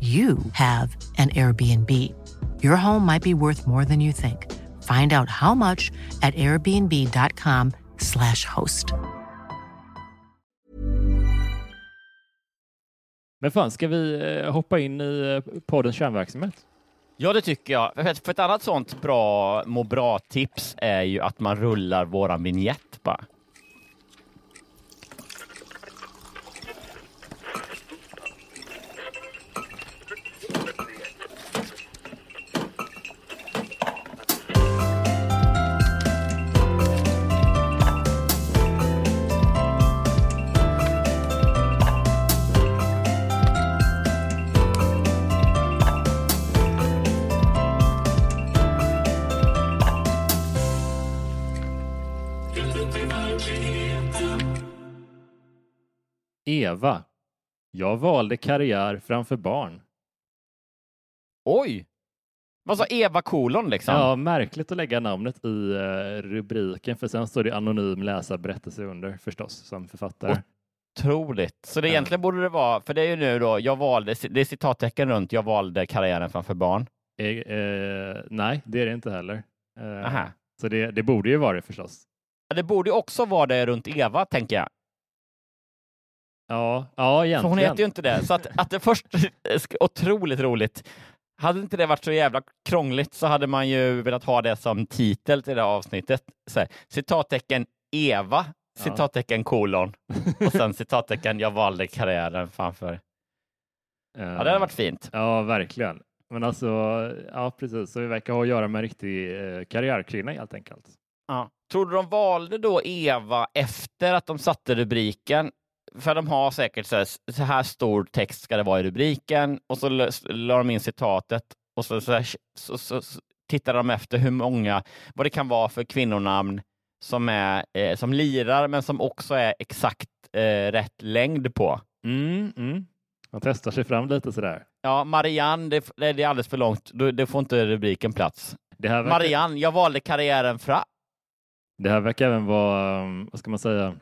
you have an Airbnb. Your home might be worth more than you think. Find out how much at airbnb.com slash host. Men fan, ska vi eh, hoppa in i eh, poddens kärnverksamhet? Ja, det tycker jag. För ett annat sånt bra må bra-tips är ju att man rullar våran vignett bara. Eva. Jag valde karriär framför barn. Oj! Vad sa Eva kolon liksom? Ja, märkligt att lägga namnet i uh, rubriken för sen står det anonym läsarberättelse under förstås som författare. Otroligt. Så det ja. egentligen borde det vara, för det är ju nu då, jag valde, det är citattecken runt, jag valde karriären framför barn. Eh, eh, nej, det är det inte heller. Eh, så det, det borde ju vara det förstås. Det borde också vara det runt Eva, tänker jag. Ja, ja egentligen. För hon heter ju inte det. Så att, att det först, otroligt roligt. Hade inte det varit så jävla krångligt så hade man ju velat ha det som titel till det här avsnittet. Så här, citattecken Eva, ja. citattecken kolon och sen citattecken jag valde karriären framför. Ja, det hade varit fint. Ja, verkligen. Men alltså, ja precis, så vi verkar ha att göra med en riktig eh, karriärkvinna helt enkelt. Ja. Tror du de valde då Eva efter att de satte rubriken? För de har säkert så här, så här stor text ska det vara i rubriken och så la de in citatet och så, så, här, så, så, så tittade de efter hur många, vad det kan vara för kvinnonamn som, är, eh, som lirar men som också är exakt eh, rätt längd på. Mm, mm. Man testar sig fram lite sådär. Ja, Marianne, det, det är alldeles för långt. Det får inte rubriken plats. Verkar... Marianne, jag valde karriären fra. Det här verkar även vara, um, vad ska man säga,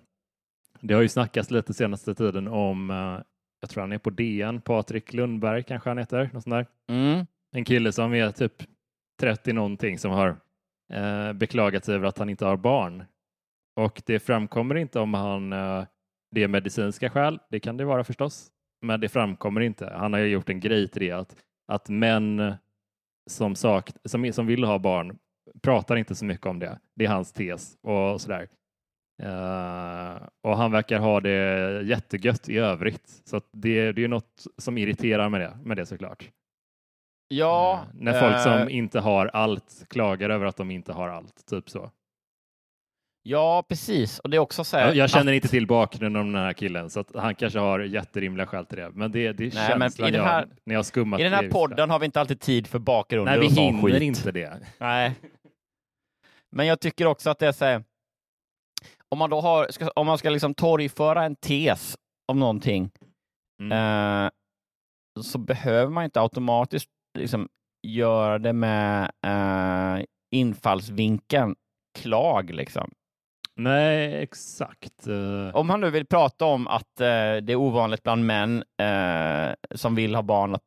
det har ju snackats lite senaste tiden om, uh, jag tror han är på DN, Patrik Lundberg kanske han heter, något sånt där. Mm. En kille som är typ 30 någonting som har eh, beklagat sig över att han inte har barn. Och det framkommer inte om han, eh, det är medicinska skäl, det kan det vara förstås, men det framkommer inte. Han har gjort en grej till det att, att män som, sak, som, som vill ha barn pratar inte så mycket om det. Det är hans tes och sådär. Uh, och han verkar ha det jättegött i övrigt. Så det, det är något som irriterar med det, med det såklart. Ja. Uh, när folk som uh, inte har allt klagar över att de inte har allt, typ så. Ja, precis. Och det är också så här, jag, känner att... inte till bakgrunden om den här killen, så han kanske har jätterimliga skäl till det. Men det, det är Nej, känslan jag, här, när jag skummat I den här podden har vi inte alltid tid för bakgrunden Nej, vi hinner skit. inte det. Nej. Men jag tycker också att det är så här, om man då har, ska, om man ska liksom torgföra en tes om någonting, mm. eh, så behöver man inte automatiskt liksom göra det med eh, infallsvinkeln klag. Liksom. Nej, exakt. Eh. Om han nu vill prata om att eh, det är ovanligt bland män eh, som vill ha barn, att,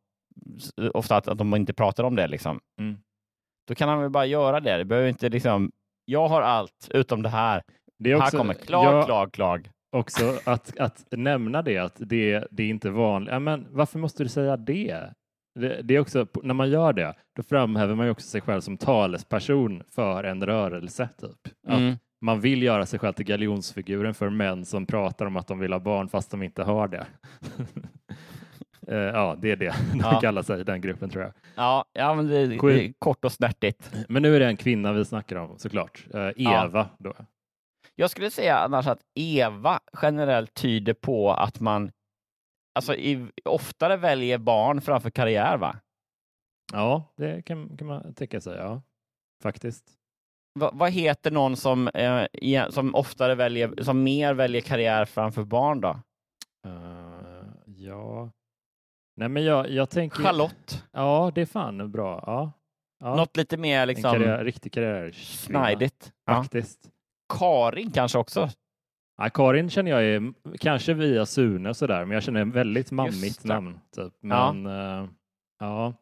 ofta att, att de inte pratar om det, liksom. Mm. då kan han väl bara göra det. Det behöver inte liksom, jag har allt utom det här. Det också, här kommer klag, jag, klag, klag. Också att, att nämna det, att det, det är inte vanligt. Ja, men varför måste du säga det? det? Det är också, när man gör det, då framhäver man ju också sig själv som talesperson för en rörelse. Typ. Mm man vill göra sig själv till galjonsfiguren för män som pratar om att de vill ha barn fast de inte har det. uh, ja, det är det de ja. kallar sig, den gruppen tror jag. Ja, ja men det är kort och snärtigt. Men nu är det en kvinna vi snackar om såklart. Uh, Eva ja. då. Jag skulle säga annars att Eva generellt tyder på att man alltså, i, oftare väljer barn framför karriär, va? Ja, det kan, kan man tänka sig, ja. Faktiskt vad heter någon som, eh, som oftare väljer, som mer väljer karriär framför barn då? Uh, ja, nej men jag, jag tänker... Charlotte? Ja, det är fan bra. Ja. ja. Något lite mer liksom... En karriär, riktig karriär. Snidigt. Faktiskt. Ja. Karin kanske också? Ja, Karin känner jag är, kanske via Sune sådär, men jag känner en väldigt mammigt namn. Typ. Men, ja. Uh, ja.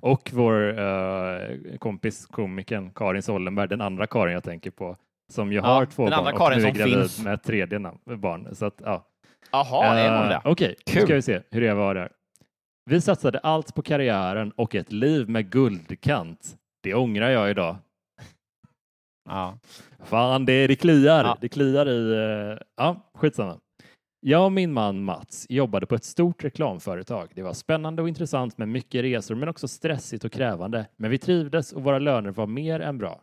Och vår uh, kompis komikern Karin Sollenberg, den andra Karin jag tänker på, som ju ja, har två barn och Karin nu är gravid finns. med tredje namn, barn. Så att, ja. Jaha, uh, är hon det? Okej, okay, nu ska vi se hur det var där. Vi satsade allt på karriären och ett liv med guldkant. Det ångrar jag idag. Ja. Fan, det, det kliar. Ja. Det kliar i... Uh, ja, skitsamma. Jag och min man Mats jobbade på ett stort reklamföretag. Det var spännande och intressant med mycket resor men också stressigt och krävande. Men vi trivdes och våra löner var mer än bra.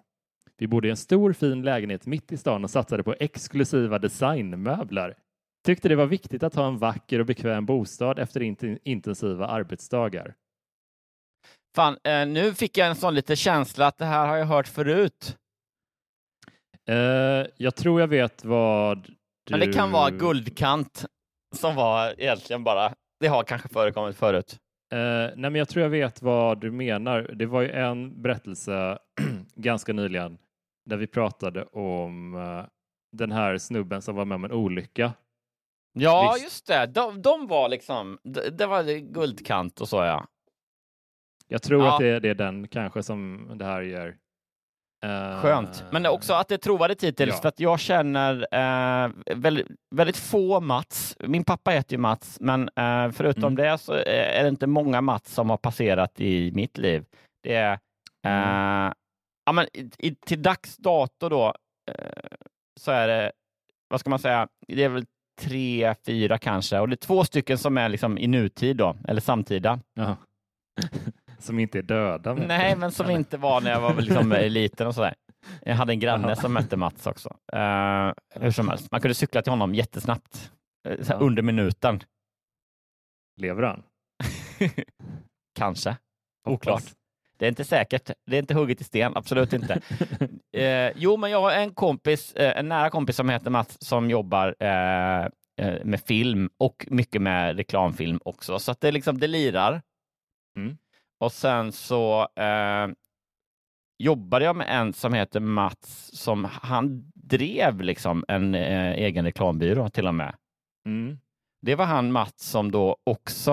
Vi bodde i en stor fin lägenhet mitt i stan och satsade på exklusiva designmöbler. Tyckte det var viktigt att ha en vacker och bekväm bostad efter intensiva arbetsdagar. Fan, eh, nu fick jag en sån lite känsla att det här har jag hört förut. Eh, jag tror jag vet vad men det kan vara guldkant som var egentligen bara, det har kanske förekommit förut. Uh, nej, men jag tror jag vet vad du menar. Det var ju en berättelse ganska nyligen där vi pratade om uh, den här snubben som var med om en olycka. Ja, Visst. just det. De, de var liksom, det, det var guldkant och så ja. Jag tror ja. att det, det, är den kanske som det här gör. Skönt, men också att det är trovärdigt hittills ja. för att jag känner uh, väldigt, väldigt, få Mats. Min pappa heter ju Mats, men uh, förutom mm. det så är det inte många Mats som har passerat i mitt liv. Det är, uh, mm. ja, men i, till dags dato då så är det, vad ska man säga, det är väl tre, fyra kanske och det är två stycken som är liksom i nutid då, eller samtida. Som inte är döda? Nej, men som inte var när jag var liksom liten och sådär. Jag hade en granne som hette Mats också. Uh, hur som helst, man kunde cykla till honom jättesnabbt, uh, ja. under minuten. Lever han? Kanske. Oklart. Det är inte säkert. Det är inte hugget i sten, absolut inte. eh, jo, men jag har en kompis, eh, en nära kompis som heter Mats som jobbar eh, eh med film och mycket med reklamfilm också. Så att det, liksom, det lirar. Mm. Och sen så eh, jobbade jag med en som heter Mats som han drev liksom en eh, egen reklambyrå till och med. Mm. Det var han Mats som då också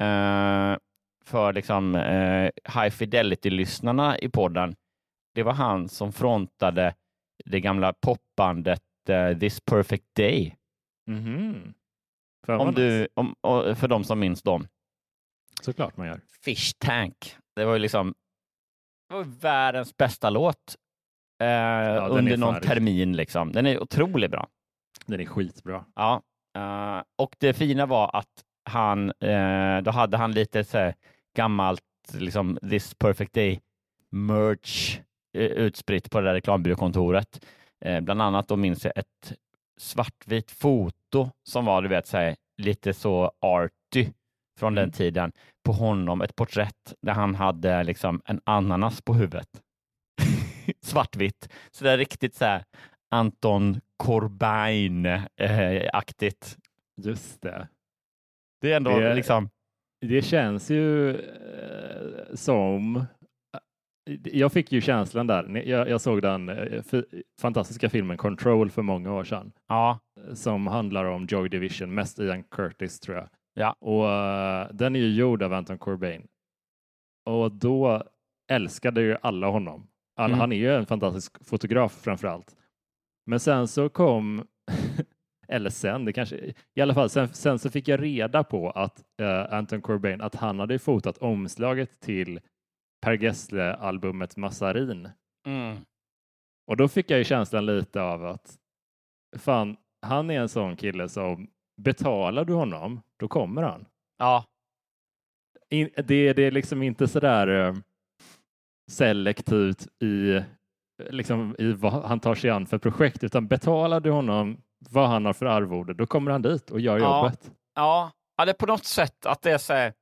eh, för liksom, eh, High Fidelity-lyssnarna i podden, det var han som frontade det gamla popbandet uh, This Perfect Day. Mm -hmm. om du, om, för de som minns dem. Såklart man gör. Fish Tank. Det var ju liksom det var världens bästa låt eh, ja, under någon termin. Liksom. Den är otroligt bra. Den är skitbra. Ja, uh, och det fina var att han, uh, då hade han lite så här, gammalt liksom This Perfect Day merch uh, utspritt på det där reklambyråkontoret. bland annat då minns jag ett svartvitt foto som var du vet, så här, lite så arty från mm. den tiden på honom, ett porträtt där han hade liksom en ananas på huvudet. Svartvitt. Så det är riktigt så här Anton Corbijn-aktigt. Just det. Det är ändå det, liksom. Det känns ju eh, som eh, jag fick ju känslan där. Jag, jag såg den eh, fantastiska filmen Control för många år sedan. Ja. Som handlar om Joy Division, mest Ian Curtis tror jag. Ja. Och uh, den är ju gjord av Anton Corbijn. Och då älskade ju alla honom. All, mm. Han är ju en fantastisk fotograf framför allt. Men sen så kom, eller sen, det kanske, i alla fall, sen, sen så fick jag reda på att uh, Anton Corbijn, att han hade fotat omslaget till Per Gessle-albumet Massarin. Mm. Och då fick jag ju känslan lite av att fan, han är en sån kille som betalar du honom, då kommer han. Ja. In, det, det är liksom inte sådär uh, selektivt i, liksom, i vad han tar sig an för projekt, utan betalar du honom vad han har för arvode, då kommer han dit och gör ja. jobbet. Ja, ja det är på något sätt att det är så här,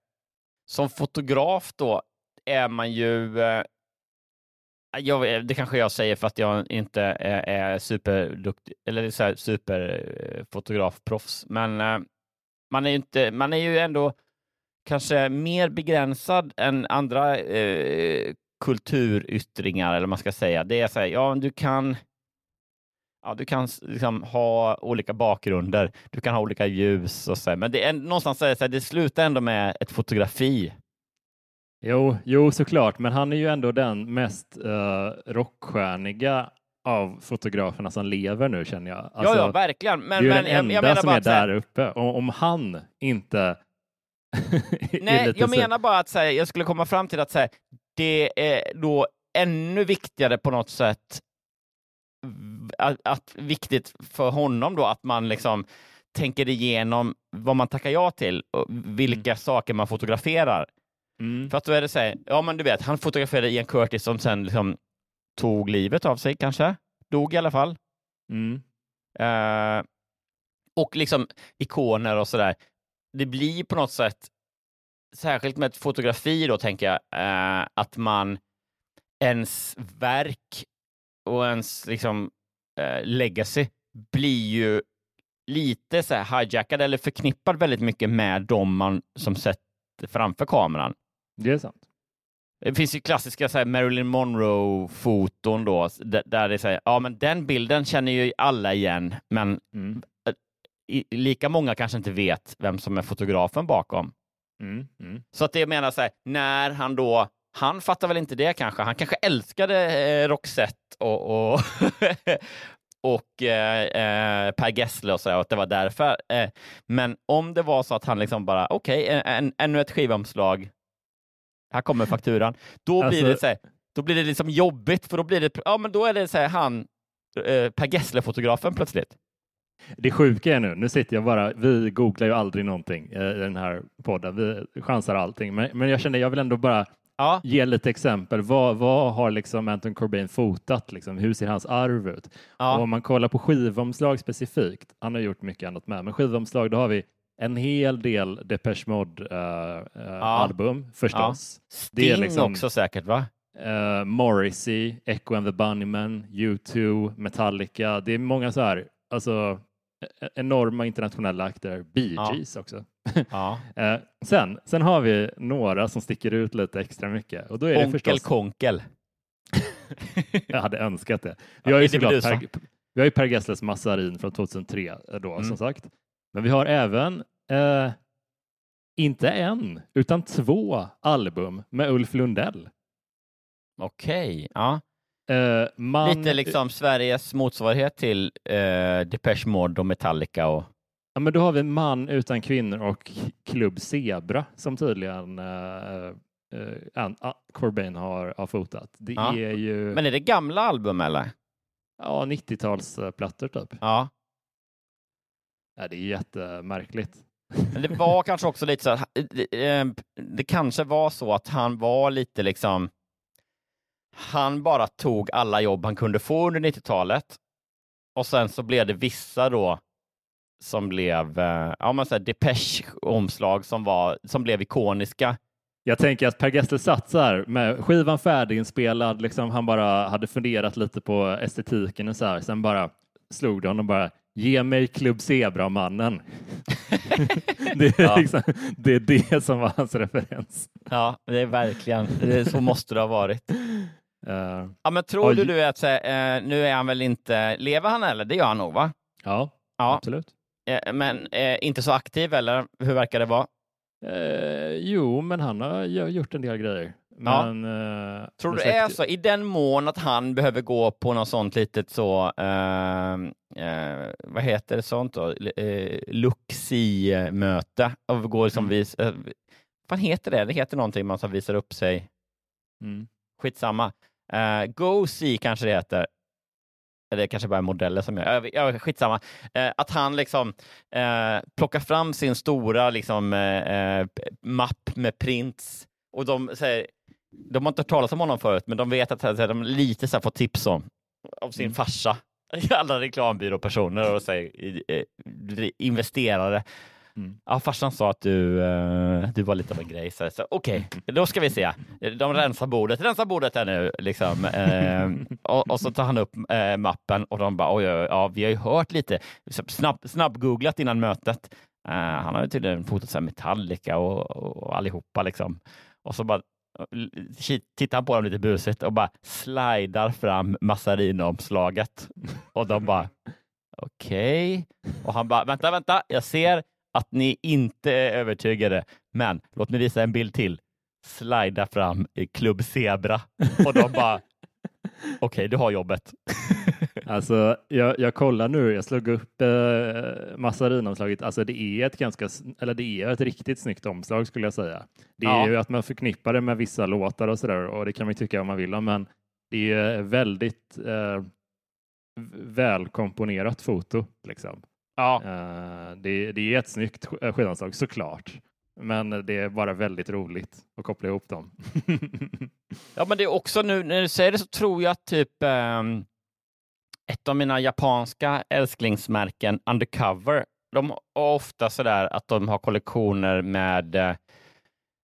som fotograf då är man ju eh, jag, det kanske jag säger för att jag inte är, är superduktig eller så här, superfotografproffs, eh, men eh, man är ju inte, man är ju ändå kanske mer begränsad än andra eh, kulturyttringar, eller man ska säga. Det är så här, ja, du kan Ja, du kan liksom ha olika bakgrunder, du kan ha olika ljus och så, men det är någonstans så här, det slutar ändå med ett fotografi. Jo, jo, såklart, men han är ju ändå den mest uh, rockstjärniga av fotograferna som lever nu känner jag. Alltså, ja, ja, verkligen. Men, det är men, den enda jag, jag som är där uppe. Och om han inte Nej, jag så... menar bara att här, jag skulle komma fram till att här, det är då ännu viktigare på något sätt att, att, viktigt för honom då att man liksom tänker igenom vad man tackar ja till och vilka mm. saker man fotograferar. Mm. För att då är det så här, ja men du vet, han fotograferade Ian Curtis som sen liksom tog livet av sig kanske, dog i alla fall. Mm. Uh, och liksom ikoner och sådär. Det blir på något sätt, särskilt med ett fotografi då tänker jag, uh, att man ens verk och ens liksom uh, legacy blir ju lite så här hijackad eller förknippad väldigt mycket med dem man som sätter framför kameran. Det är sant. Det finns ju klassiska så här, Marilyn Monroe-foton då, där det säger ja men den bilden känner ju alla igen, men mm. lika många kanske inte vet vem som är fotografen bakom. Mm. Mm. Så att det jag menar så här, när han då, han fattar väl inte det kanske, han kanske älskade eh, Roxette och, och, och eh, eh, Per Gessle och så, och att det var därför. Eh, men om det var så att han liksom bara, okej, okay, ännu ett skivomslag, här kommer fakturan. Då alltså... blir det så här, då blir det liksom jobbigt, för då blir det, ja men då är det så här, han, eh, Per Gessle-fotografen plötsligt. Det sjuka är nu, nu sitter jag bara, vi googlar ju aldrig någonting i den här podden, vi chansar allting, men, men jag känner jag vill ändå bara ja. ge lite exempel. Vad, vad har liksom Anton Corbijn fotat? Liksom? Hur ser hans arv ut? Ja. Och om man kollar på skivomslag specifikt, han har gjort mycket annat med, men skivomslag, då har vi en hel del Depeche Mode uh, uh, album förstås. Sting det är liksom, också säkert va? Uh, Morrissey, Echo and the Bunnymen, U2, Metallica. Det är många så här, alltså e-, enorma internationella akter. Bee Gees ja. också. Ja. uh, sen, sen har vi några som sticker ut lite extra mycket. Och då är Onkel det förstås... Konkel. Jag hade önskat det. Vi har ju, såklart per, vi har ju Per Gessles Massarin från 2003 då, mm. som sagt. Men vi har även uh, inte en, utan två album med Ulf Lundell. Okej, ja. Uh, man... Lite liksom Sveriges motsvarighet till uh, Depeche Mode och Metallica. Och... Ja, men då har vi Man utan kvinnor och Klubb Zebra som tydligen uh, uh, Corbyn har, har fotat. Det ja. är ju... Men är det gamla album eller? Ja, 90-talsplattor typ. Ja. Ja. Det är jättemärkligt. Men det var kanske också lite så att det, det kanske var så att han var lite liksom han bara tog alla jobb han kunde få under 90-talet och sen så blev det vissa då som blev eh, ja, man säger Depeche-omslag som, var, som blev ikoniska. Jag tänker att Per Gessle satt så här med skivan färdiginspelad, liksom han bara hade funderat lite på estetiken och så här. Sen bara slog det honom bara Ge mig Klubb Zebra-mannen. det, är ja. liksom, det är det som var hans referens. Ja, det är verkligen, det, så måste det ha varit. Uh, ja, men tror du, du att uh, nu är han väl inte, lever han eller? Det gör han nog va? Ja, ja. absolut. Uh, men inte så aktiv eller hur verkar det vara? jo, men han har gjort en del grejer. Men, ja. Tror du det är så? I den mån att han behöver gå på något sånt litet så, vad heter det sånt då? Uh, Luxi-möte och går liksom mm. vis, vad heter det? Det heter någonting man visar upp sig. Mm. Skitsamma. Uh, Go See kanske det heter. Eller kanske bara modeller som gör. Ja, skitsamma. Uh, att han liksom plockar fram sin stora liksom, mapp med prints och de säger de har inte hört talas om honom förut, men de vet att de lite så här, fått tips om av sin mm. farsa. Alla reklambyråpersoner och säger, investerare Mm. Ja, farsan sa att du, uh, du var lite av en grej. Så, så okej, okay, då ska vi se. De rensar bordet, rensa bordet här nu. Liksom. Uh, och, och, så tar han upp uh, mappen och de bara, oj, oj, ja, vi har ju hört lite, snabb, snabbgooglat innan mötet. han har ju tydligen fotat så Metallica och, och allihopa liksom. Och så bara tittar han på dem lite busigt och bara slidar fram Massarino-omslaget. Och de bara okej. Okay. Och han bara vänta, vänta, jag ser att ni inte är övertygade. Men låt mig visa en bild till. Slida fram i Club Zebra och de bara Okej, okay, du har jobbet alltså, jag, jag kollar nu, jag slog upp eh, Massarin-omslaget. Alltså det är ett ganska, eller det är ett riktigt snyggt omslag skulle jag säga. Det är ja. ju att man förknippar det med vissa låtar och sådär och det kan man ju tycka om man vill om, men det är väldigt eh, välkomponerat foto. Liksom. Ja. Uh, det, det, är ett snyggt eh, skidanslag såklart, men det är bara väldigt roligt att koppla ihop dem. ja, men det är också nu när du säger det så tror jag att typ um, ett av mina japanska älsklingsmärken, Undercover, de har ofta så där att de har kollektioner med eh,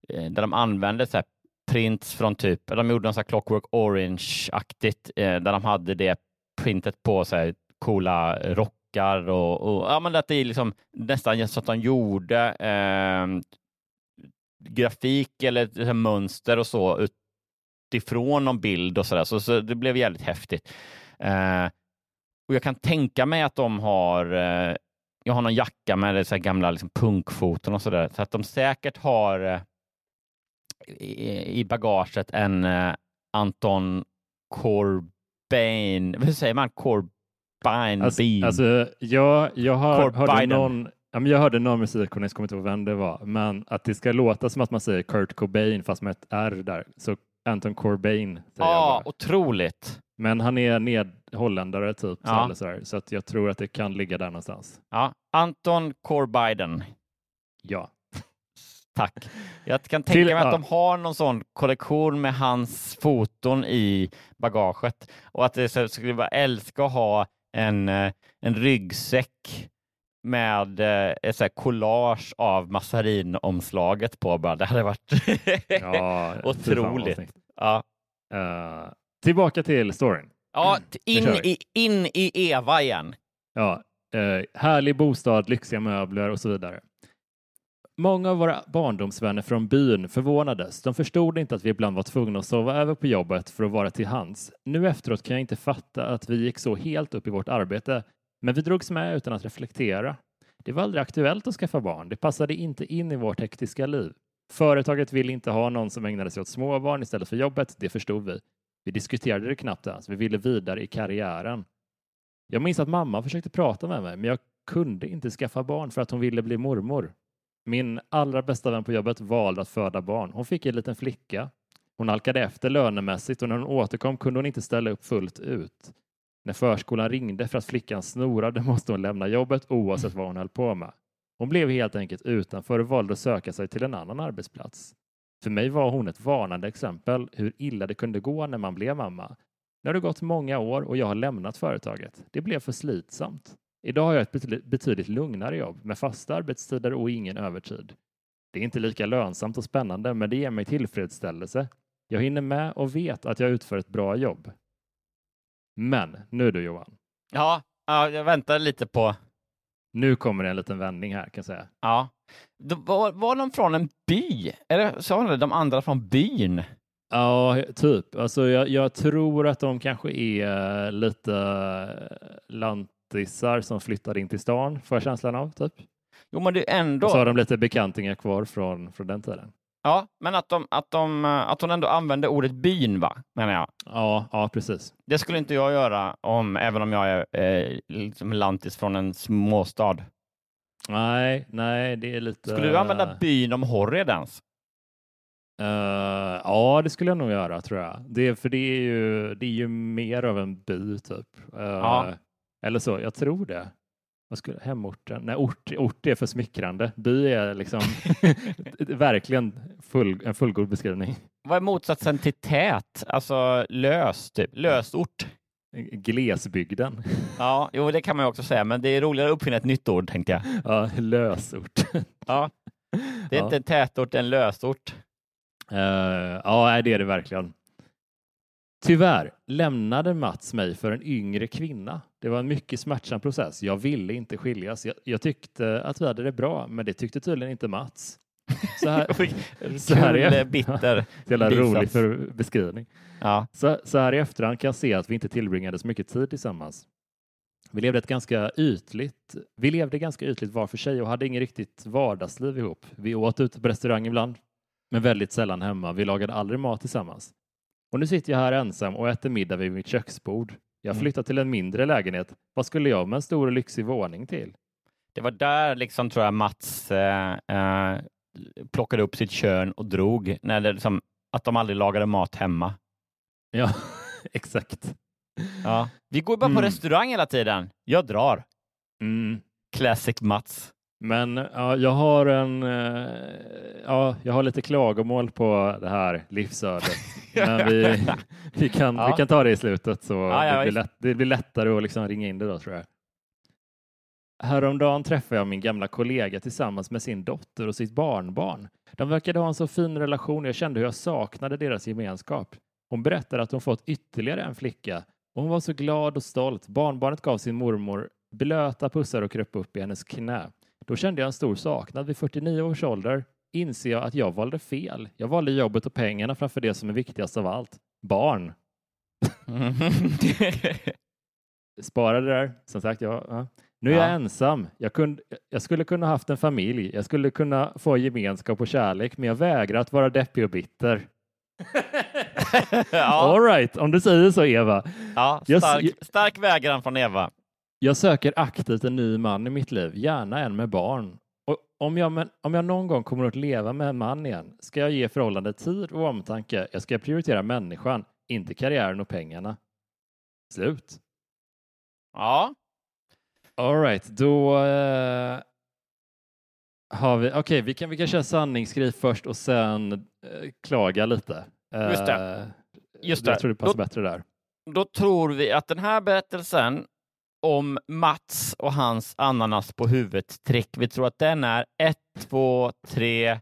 eh, där de använder så här prints från typ, de gjorde något Clockwork Orange-aktigt, eh, där de hade det printet på så här coola rockar och, och ja, men att det är liksom nästan så att de gjorde eh, grafik eller mönster och så utifrån någon bild och så där. Så, så det blev jävligt häftigt. Eh, och jag kan tänka mig att de har eh, jag har någon jacka med så gamla liksom, punkfoton och så där, så att de säkert har eh, i, i bagaget en eh, Anton Corbijn, hur säger man? Corb Bine alltså. Alltså, jag, jag har, hörde någon, jag hörde någon musikjournalist, kommer inte ihåg vem det var, men att det ska låta som att man säger Kurt Cobain fast med ett R där. Så Anton Corbijn. Ja, ah, otroligt. Men han är ned holländare typ, ja. eller så, där, så att jag tror att det kan ligga där någonstans. Ja, Anton Corbiden. Ja. Tack. Jag kan tänka mig att de har någon sån kollektion med hans foton i bagaget och att det skulle vara älska att ha en, eh, en ryggsäck med eh, ett så collage av massarinomslaget på bara. Det hade varit ja, otroligt. Ja. Uh, tillbaka till storyn. Ja, in i, in i Eva igen. Ja, uh, härlig bostad, lyxiga möbler och så vidare. Många av våra barndomsvänner från byn förvånades. De förstod inte att vi ibland var tvungna att sova över på jobbet för att vara till hands. Nu efteråt kan jag inte fatta att vi gick så helt upp i vårt arbete, men vi drogs med utan att reflektera. Det var aldrig aktuellt att skaffa barn. Det passade inte in i vårt hektiska liv. Företaget ville inte ha någon som ägnade sig åt småbarn istället för jobbet. Det förstod vi. Vi diskuterade det knappt ens. Vi ville vidare i karriären. Jag minns att mamma försökte prata med mig, men jag kunde inte skaffa barn för att hon ville bli mormor. Min allra bästa vän på jobbet valde att föda barn. Hon fick en liten flicka. Hon halkade efter lönemässigt och när hon återkom kunde hon inte ställa upp fullt ut. När förskolan ringde för att flickan snorade måste hon lämna jobbet oavsett vad hon höll på med. Hon blev helt enkelt utanför och valde att söka sig till en annan arbetsplats. För mig var hon ett varnande exempel hur illa det kunde gå när man blev mamma. Nu har det gått många år och jag har lämnat företaget. Det blev för slitsamt. Idag har jag ett betydligt lugnare jobb med fasta arbetstider och ingen övertid. Det är inte lika lönsamt och spännande, men det ger mig tillfredsställelse. Jag hinner med och vet att jag utför ett bra jobb. Men nu du Johan. Ja, ja jag väntar lite på. Nu kommer det en liten vändning här kan jag säga. Ja. Var, var de från en by? Eller sa de de andra från byn? Ja, typ. Alltså jag, jag tror att de kanske är lite lant lantisar som flyttade in till stan, får jag känslan av. Typ. Jo, men det är ändå... Och så har de lite bekantingar kvar från, från den tiden. Ja, men att, de, att, de, att hon ändå använde ordet byn, va? menar jag. Ja, ja, precis. Det skulle inte jag göra, om, även om jag är eh, liksom lantis från en småstad. Nej, nej, det är lite... Skulle du använda byn om Horredens? Uh, ja, det skulle jag nog göra, tror jag. Det, för det är, ju, det är ju mer av en by, typ. Uh, ja. Eller så, jag tror det. Vad skulle, hemorten? Nej, ort, ort är för smickrande. By är liksom verkligen full, en fullgod beskrivning. Vad är motsatsen till tät? Alltså lös, typ. Lösort? Glesbygden. Ja, jo, det kan man också säga, men det är roligare att uppfinna ett nytt ord, tänkte jag. Ja, lösort. ja, det är ja. inte en tätort, en lösort. Uh, ja, det är det verkligen. Tyvärr lämnade Mats mig för en yngre kvinna. Det var en mycket smärtsam process. Jag ville inte skiljas. Jag, jag tyckte att vi hade det bra, men det tyckte tydligen inte Mats. Så här, så här är bitter. Jävla rolig för beskrivning. Ja. Så, så här i efterhand kan jag se att vi inte tillbringade så mycket tid tillsammans. Vi levde ett ganska ytligt. Vi levde ganska ytligt var för sig och hade inget riktigt vardagsliv ihop. Vi åt ute på restaurang ibland, men väldigt sällan hemma. Vi lagade aldrig mat tillsammans. Och nu sitter jag här ensam och äter middag vid mitt köksbord. Jag mm. flyttat till en mindre lägenhet. Vad skulle jag med en stor och lyxig våning till? Det var där liksom tror jag Mats eh, eh, plockade upp sitt kön och drog. När det, liksom, att de aldrig lagade mat hemma. Ja, exakt. Ja. Vi går bara på mm. restaurang hela tiden. Jag drar. Mm. Classic Mats. Men ja, jag har en, eh, ja, jag har lite klagomål på det här livsödet. Men vi, vi, kan, ja. vi kan ta det i slutet så ja, det, blir lätt, det blir lättare att liksom ringa in det då tror jag. Häromdagen träffade jag min gamla kollega tillsammans med sin dotter och sitt barnbarn. De verkade ha en så fin relation. Jag kände hur jag saknade deras gemenskap. Hon berättade att hon fått ytterligare en flicka och hon var så glad och stolt. Barnbarnet gav sin mormor blöta pussar och kröp upp i hennes knä. Då kände jag en stor saknad. Vid 49 års ålder inser jag att jag valde fel. Jag valde jobbet och pengarna framför det som är viktigast av allt. Barn. Spara det där. Som sagt, ja, ja. Nu är ja. jag ensam. Jag, kunde, jag skulle kunna haft en familj. Jag skulle kunna få gemenskap och kärlek, men jag vägrar att vara deppig och bitter. ja. All right, om du säger så Eva. Ja, stark, stark vägran från Eva. Jag söker aktivt en ny man i mitt liv, gärna en med barn. Och om, jag, om jag någon gång kommer att leva med en man igen ska jag ge förhållandet tid och omtanke. Jag ska prioritera människan, inte karriären och pengarna. Slut. Ja. All right, då... Eh, har vi, okej, okay, vi, kan, vi kan köra sanningsskriv först och sen eh, klaga lite. Just det. Eh, Just det. Jag tror det passar då, bättre där. Då tror vi att den här berättelsen om Mats och hans ananas på huvudet-trick, vi tror att den är ett, två, tre,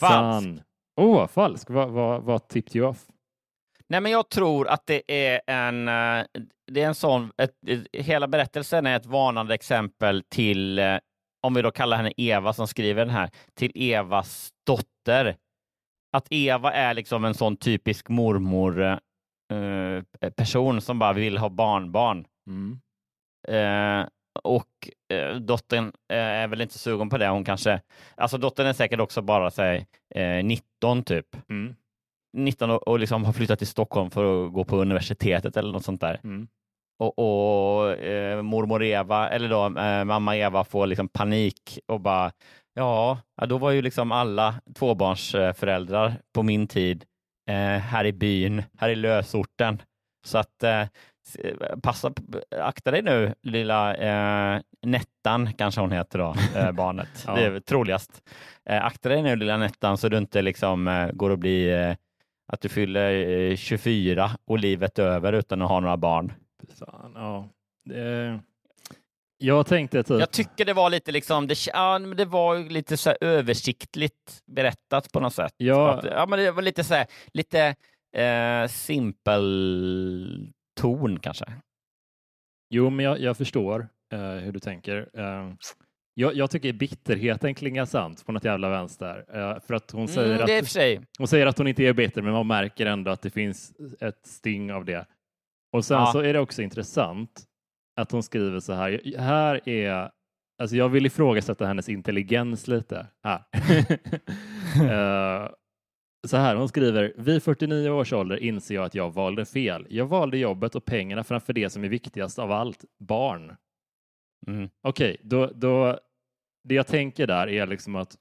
falsk. San. Åh, oh, falsk. Vad, vad, vad tipped you off? Nej, men jag tror att det är en, eh, det är en sån, ett, hela berättelsen är ett varnande exempel till, eh, om vi då kallar henne Eva som skriver den här, till Evas dotter. Att Eva är liksom en sån typisk mormor eh, person som bara vill ha barnbarn. Mm. Eh, och eh, dottern eh, är väl inte sugen på det. Hon kanske, alltså dottern är säkert också bara säg, 19 typ. Mm. 19 och, och liksom har flyttat till Stockholm för att gå på universitetet eller något sånt där. Mm. Och, och eh, mormor Eva, eller då eh, mamma Eva får liksom panik och bara ja, då var ju liksom alla tvåbarnsföräldrar på min tid eh, här i byn, här i lösorten. Så att eh, passa, akta dig nu lilla eh, Nettan, kanske hon heter då, eh, barnet. ja. Det är troligast. Eh, akta dig nu lilla Nettan så du inte liksom eh, går och blir eh, att du fyller 24 och livet över utan att ha några barn. Fan, ja. Det... Jag tänkte typ... Jag tycker det var lite liksom, det, ja, det var lite så översiktligt berättat på något sätt. Ja, att, ja men det var lite så här, lite eh, simpel ton kanske. Jo, men jag, jag förstår eh, hur du tänker. Eh, jag, jag, tycker bitterheten klingar sant på något jävla vänster. Uh, för att hon säger, mm, att, hon säger att hon inte är bitter, men man märker ändå att det finns ett sting av det. Och sen ja. så är det också intressant att hon skriver så här. Här är, alltså jag vill ifrågasätta hennes intelligens lite. Här. uh, så här, hon skriver, vid 49 års ålder inser jag att jag valde fel. Jag valde jobbet och pengarna framför det som är viktigast av allt, barn. Mm. Okej, okay, då, då, det jag tänker där är liksom att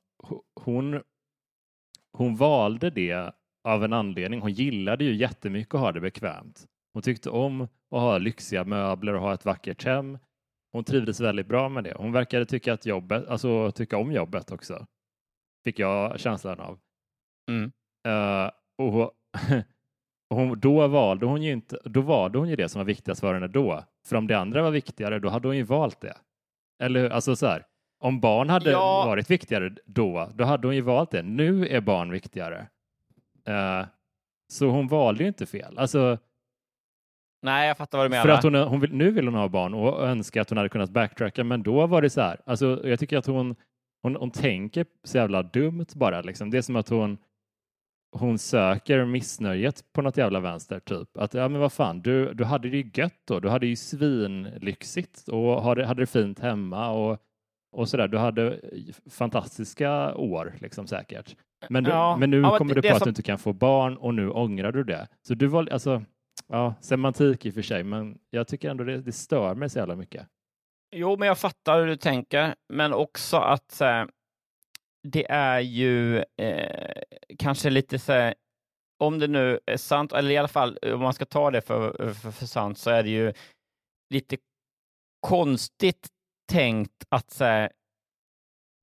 hon, hon valde det av en anledning. Hon gillade ju jättemycket att ha det bekvämt. Hon tyckte om att ha lyxiga möbler och ha ett vackert hem. Hon trivdes väldigt bra med det. Hon verkade tycka, att jobbet, alltså, tycka om jobbet också. Fick jag känslan av. Mm. Uh, och, hon, då, valde hon ju inte, då valde hon ju det som var viktigast för henne då. För om det andra var viktigare, då hade hon ju valt det. Eller alltså så här, om barn hade ja. varit viktigare då, då hade hon ju valt det. Nu är barn viktigare. Uh, så hon valde ju inte fel. Alltså, Nej, jag fattar vad du menar. För att hon, hon vill, nu vill hon ha barn och önskar att hon hade kunnat backtracka, men då var det så här. Alltså, jag tycker att hon, hon, hon tänker så jävla dumt bara. Liksom. Det är som att hon, hon söker missnöjet på något jävla vänster, typ. Att ja, men vad fan, du, du hade det ju gött då. Du hade ju svinlyxigt och hade, hade det fint hemma och, och sådär. Du hade fantastiska år, liksom säkert. Men, ja, men nu ja, kommer det, du på att som... du inte kan få barn och nu ångrar du det. Så du var, alltså, ja, semantik i och för sig, men jag tycker ändå det, det stör mig så jävla mycket. Jo, men jag fattar hur du tänker, men också att här, det är ju eh, kanske lite så här, om det nu är sant, eller i alla fall om man ska ta det för, för, för sant, så är det ju lite konstigt tänkt att så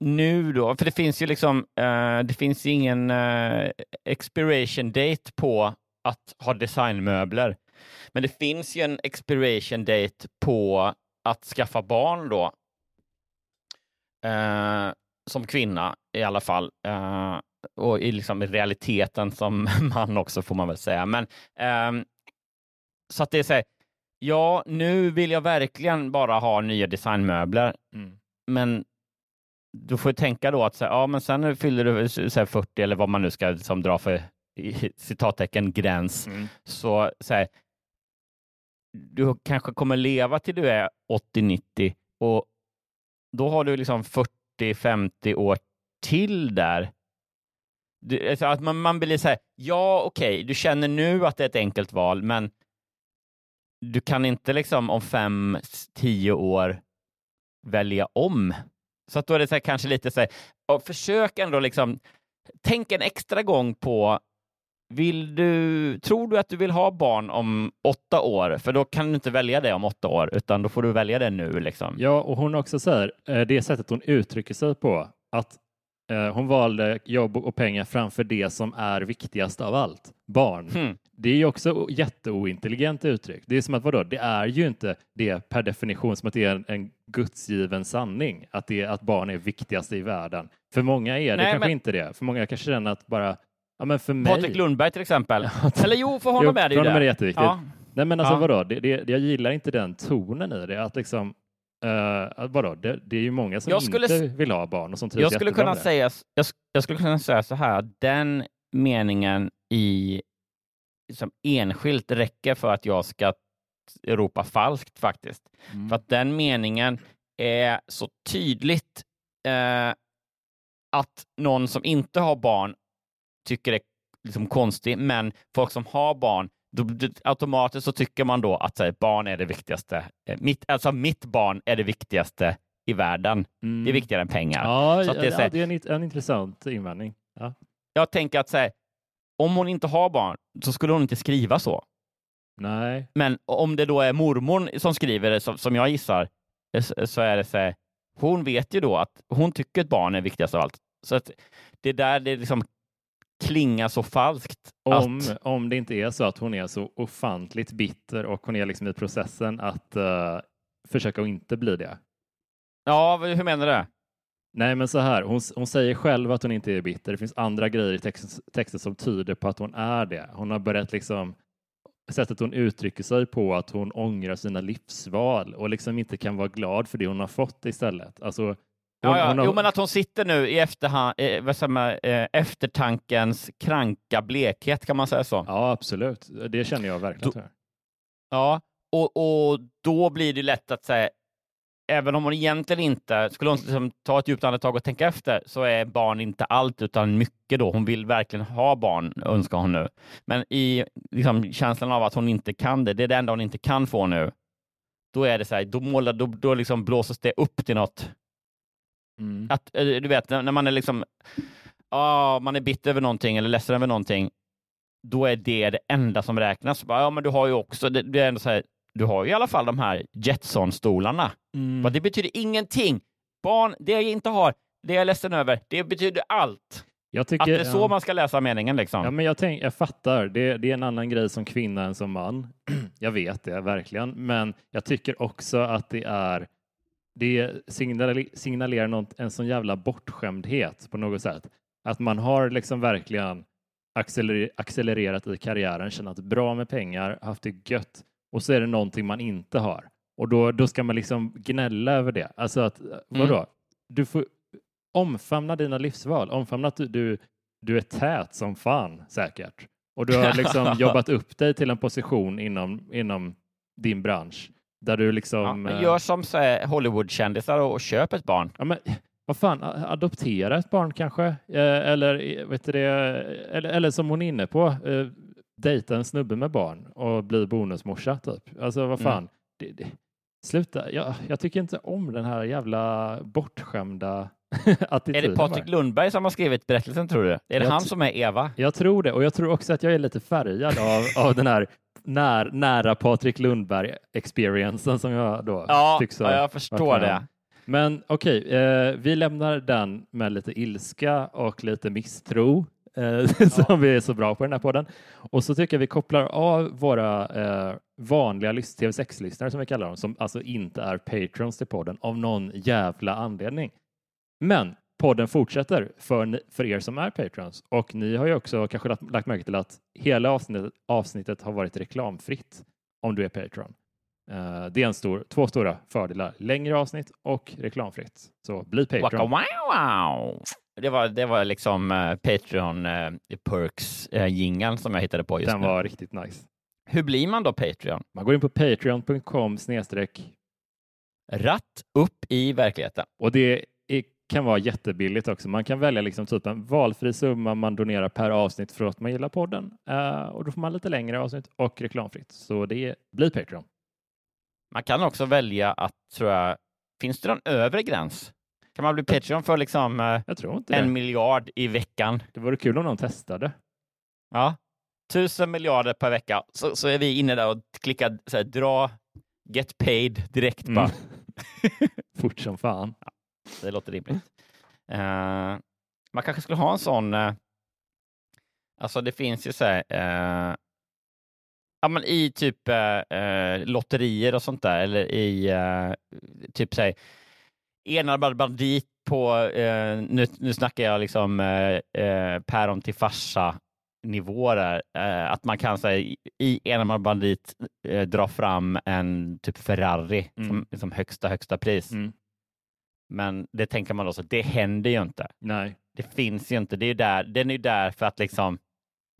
nu då, för det finns ju liksom, eh, det finns ingen eh, expiration date på att ha designmöbler. Men det finns ju en expiration date på att skaffa barn då. Eh, som kvinna i alla fall. Eh, och i, liksom, i realiteten som man också får man väl säga. Men eh, så att det är så här, ja, nu vill jag verkligen bara ha nya designmöbler. Mm. Men du får tänka då att så här, ja, men sen fyller du så här, 40 eller vad man nu ska liksom, dra för citattecken gräns. Mm. Så, så här, du kanske kommer leva till du är 80-90 och då har du liksom 40-50 år till där. Du, alltså att man, man blir så här, ja okej, okay, du känner nu att det är ett enkelt val, men du kan inte liksom om fem, tio år välja om. Så att då är det så här, kanske lite så här, och försök ändå liksom, tänk en extra gång på vill du, tror du att du vill ha barn om åtta år? För då kan du inte välja det om åtta år, utan då får du välja det nu. Liksom. Ja, och hon också säger, eh, det sättet hon uttrycker sig på att eh, hon valde jobb och pengar framför det som är viktigast av allt, barn. Hmm. Det är ju också jätteointelligent uttryck. Det är som att vadå, det är ju inte det per definition som att det är en, en gudsgiven sanning, att, det, att barn är viktigast i världen. För många är det Nej, kanske men- inte det. För många kanske känner att bara, ja men för mig. Patrik Lundberg till exempel. Eller jo, för honom Jo, är det ju honom är det det. jätteviktigt. Ja. Nej men alltså Ja. vadå, det, det, jag gillar inte den tonen i det. Att liksom, uh, vadå, det, det är ju många som Jag skulle inte vill ha barn och som trivs Jag skulle, kunna det. säga, jag, jag skulle kunna säga så här, den meningen i som enskilt räcker för att jag ska ropa falskt faktiskt. Mm. För att den meningen är så tydligt eh, att någon som inte har barn tycker det är liksom konstig, men folk som har barn, då, automatiskt så tycker man då att här, barn är det viktigaste. Eh, Mitt, alltså mitt barn är det viktigaste i världen. Mm. Det är viktigare än pengar. Ja, Så det är ja, så här- det är en, en intressant invändning. Ja. Jag tänker att så här, om hon inte har barn så skulle hon inte skriva så. Nej. Men om det då är mormor som skriver det, som, som jag gissar, eh, så- så är det så här, hon vet ju då att hon tycker att barn är viktigast av allt. Så att det där det liksom klingar så falskt. Om, att, om det inte är så att hon är så ofantligt bitter och hon är liksom i processen att eh, försöka att inte bli det. ja, hur menar du? Nej, men så här, hon, hon säger själv att hon inte är bitter. Det finns andra grejer i text, texten som tyder på att hon är det. Hon har börjat liksom sättet hon uttrycker sig på att hon ångrar sina livsval och liksom inte kan vara glad för det hon har fått istället. Alltså, hon, Ja, ja. hon har, Jo, men att hon sitter nu i efterhand, eh, eh, eftertankens kranka blekhet, kan man säga så? Ja, absolut. Det känner jag verkligen. Då-. Ja, och, och då blir det lätt att säga, även om hon egentligen inte, skulle hon liksom ta ett djupt andetag och tänka efter, så är barn inte allt utan mycket då. Hon vill verkligen ha barn, önskar hon nu. Men i liksom, känslan av att hon inte kan det, det är det enda hon inte kan få nu, då är det så här, då, målar, då, då liksom blåses det upp till något. Mm. Att, eh, du vet, när man är liksom, ah, man är bitter över någonting eller ledsen över någonting, då är det det enda som räknas. Bara, Ja, men du har ju också, det, det är ändå så här, du har ju i alla fall de här Jetson-stolarna. Mm. Bara, Det betyder ingenting. Barn, det jag inte har, det jag är ledsen över, det betyder allt. Tycker, Att det är så ja. man ska läsa meningen liksom. Ja, men jag, tänk, jag fattar. Det, det är en annan grej som kvinna än som man. jag vet det verkligen, men jag tycker också att det är det signale- signalerar något, en sån jävla bortskämdhet på något sätt. Att man har liksom verkligen accelerer- accelererat i karriären, tjänat bra med pengar, haft det gött och så är det någonting man inte har. Och då, då ska man liksom gnälla över det. Alltså att, vadå? Du får omfamna dina livsval. Omfamna att du, du, du är tät som fan säkert. Och du har liksom jobbat upp dig till en position inom, inom din bransch där du liksom... Ja, eh, gör som Hollywood-kändisar och, köp ett barn. Ja, men vad fan, adoptera ett barn kanske? Eh, eller, vet du det, eller, eller som hon är inne på, eh, dejta en snubbe med barn och bli bonusmorsa typ. Alltså vad fan. Mm. Det, det, sluta, jag, jag tycker inte om den här jävla bortskämda Är attityden. det Patrik. Lundberg som har skrivit berättelsen tror du? Är det Jag han som är Eva? Jag tror det och jag tror också att jag är lite färgad av, av den här när, nära Patrik Lundberg-experiencen som jag då Ja, tycks ha ja, jag förstår det. Men okej, eh, vi lämnar den med lite ilska och lite misstro eh, som vi är så bra på i den här podden. Och så tycker jag vi kopplar av våra eh, vanliga lys- TV6-lyssnare som vi kallar dem, som alltså inte är patrons till podden av någon jävla anledning. Men podden fortsätter för, för er som är patrons och ni har ju också kanske lagt, lagt märke till att hela avsnittet, avsnittet har varit reklamfritt om du är patron. Eh, det är en stor, två stora fördelar, längre avsnitt och reklamfritt. Så bli patron. wow, wow. Det var, det var liksom uh, Patreon uh, perks uh, jingeln som jag hittade på just Den nu. var riktigt nice. Hur blir man då Patreon? Man går in på patreon.com snedstreck Ratt upp i verkligheten. och det kan vara jättebilligt också. Man kan välja liksom typ en valfri summa man donerar per avsnitt för att man gillar podden Eh, och då får man lite längre avsnitt och reklamfritt. Så det blir Patreon. Man kan också välja att, tror jag, finns det någon övre gräns? Kan man bli Patreon för liksom eh, en det. miljard i veckan? Det vore kul om någon testade. Ja, tusen miljarder per vecka. Så, så är vi inne där och klickar så här, dra get paid direkt bara. Mm. Fort som fan. Det låter rimligt. Uh, man kanske skulle ha en sån, uh, alltså det finns ju så här, uh, ja, men i typ lotterier och sånt där, eller i typ så här, enarmad bandit på, nu, nu snackar jag liksom päron till farsa nivåer, eh, att man kan säga i enarmad bandit eh, dra fram en typ Ferrari mm. som liksom högsta högsta pris. Mm. Men det tänker man då så det händer ju inte. Nej. Det finns ju inte. Det är där, den är ju där för att liksom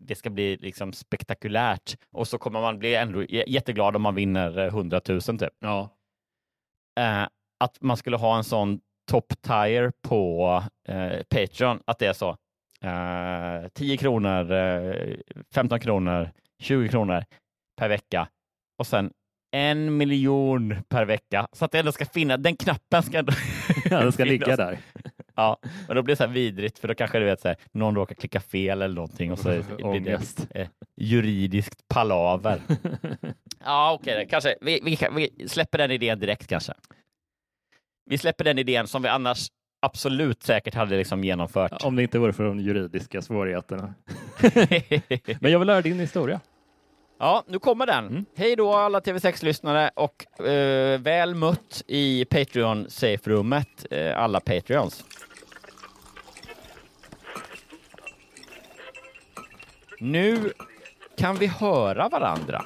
det ska bli liksom spektakulärt och så kommer man bli ändå jätteglad om man vinner 100 000 typ. Ja. Eh, att man skulle ha en sån top tire på eh, Patreon, att det är så. 10 eh, kronor, 15 eh, kronor, 20 kronor per vecka och sen en miljon per vecka så att det ändå ska finnas. Den knappen ska ändå ja, den ska ligga där. Ja, men då blir det så här vidrigt för då kanske du vet så här, någon råkar klicka fel eller någonting och så blir det eh, juridiskt palaver. ja, okej, okay, kanske vi, vi, vi släpper den idén direkt kanske. Vi släpper den idén som vi annars absolut säkert hade liksom genomfört. Om det inte vore för de juridiska svårigheterna. Men jag vill höra din historia. Ja, nu kommer den. Mm. Hej då alla TV6-lyssnare och eh, väl mött i Patreon Safe-rummet, eh, alla Patreons. Nu kan vi höra varandra.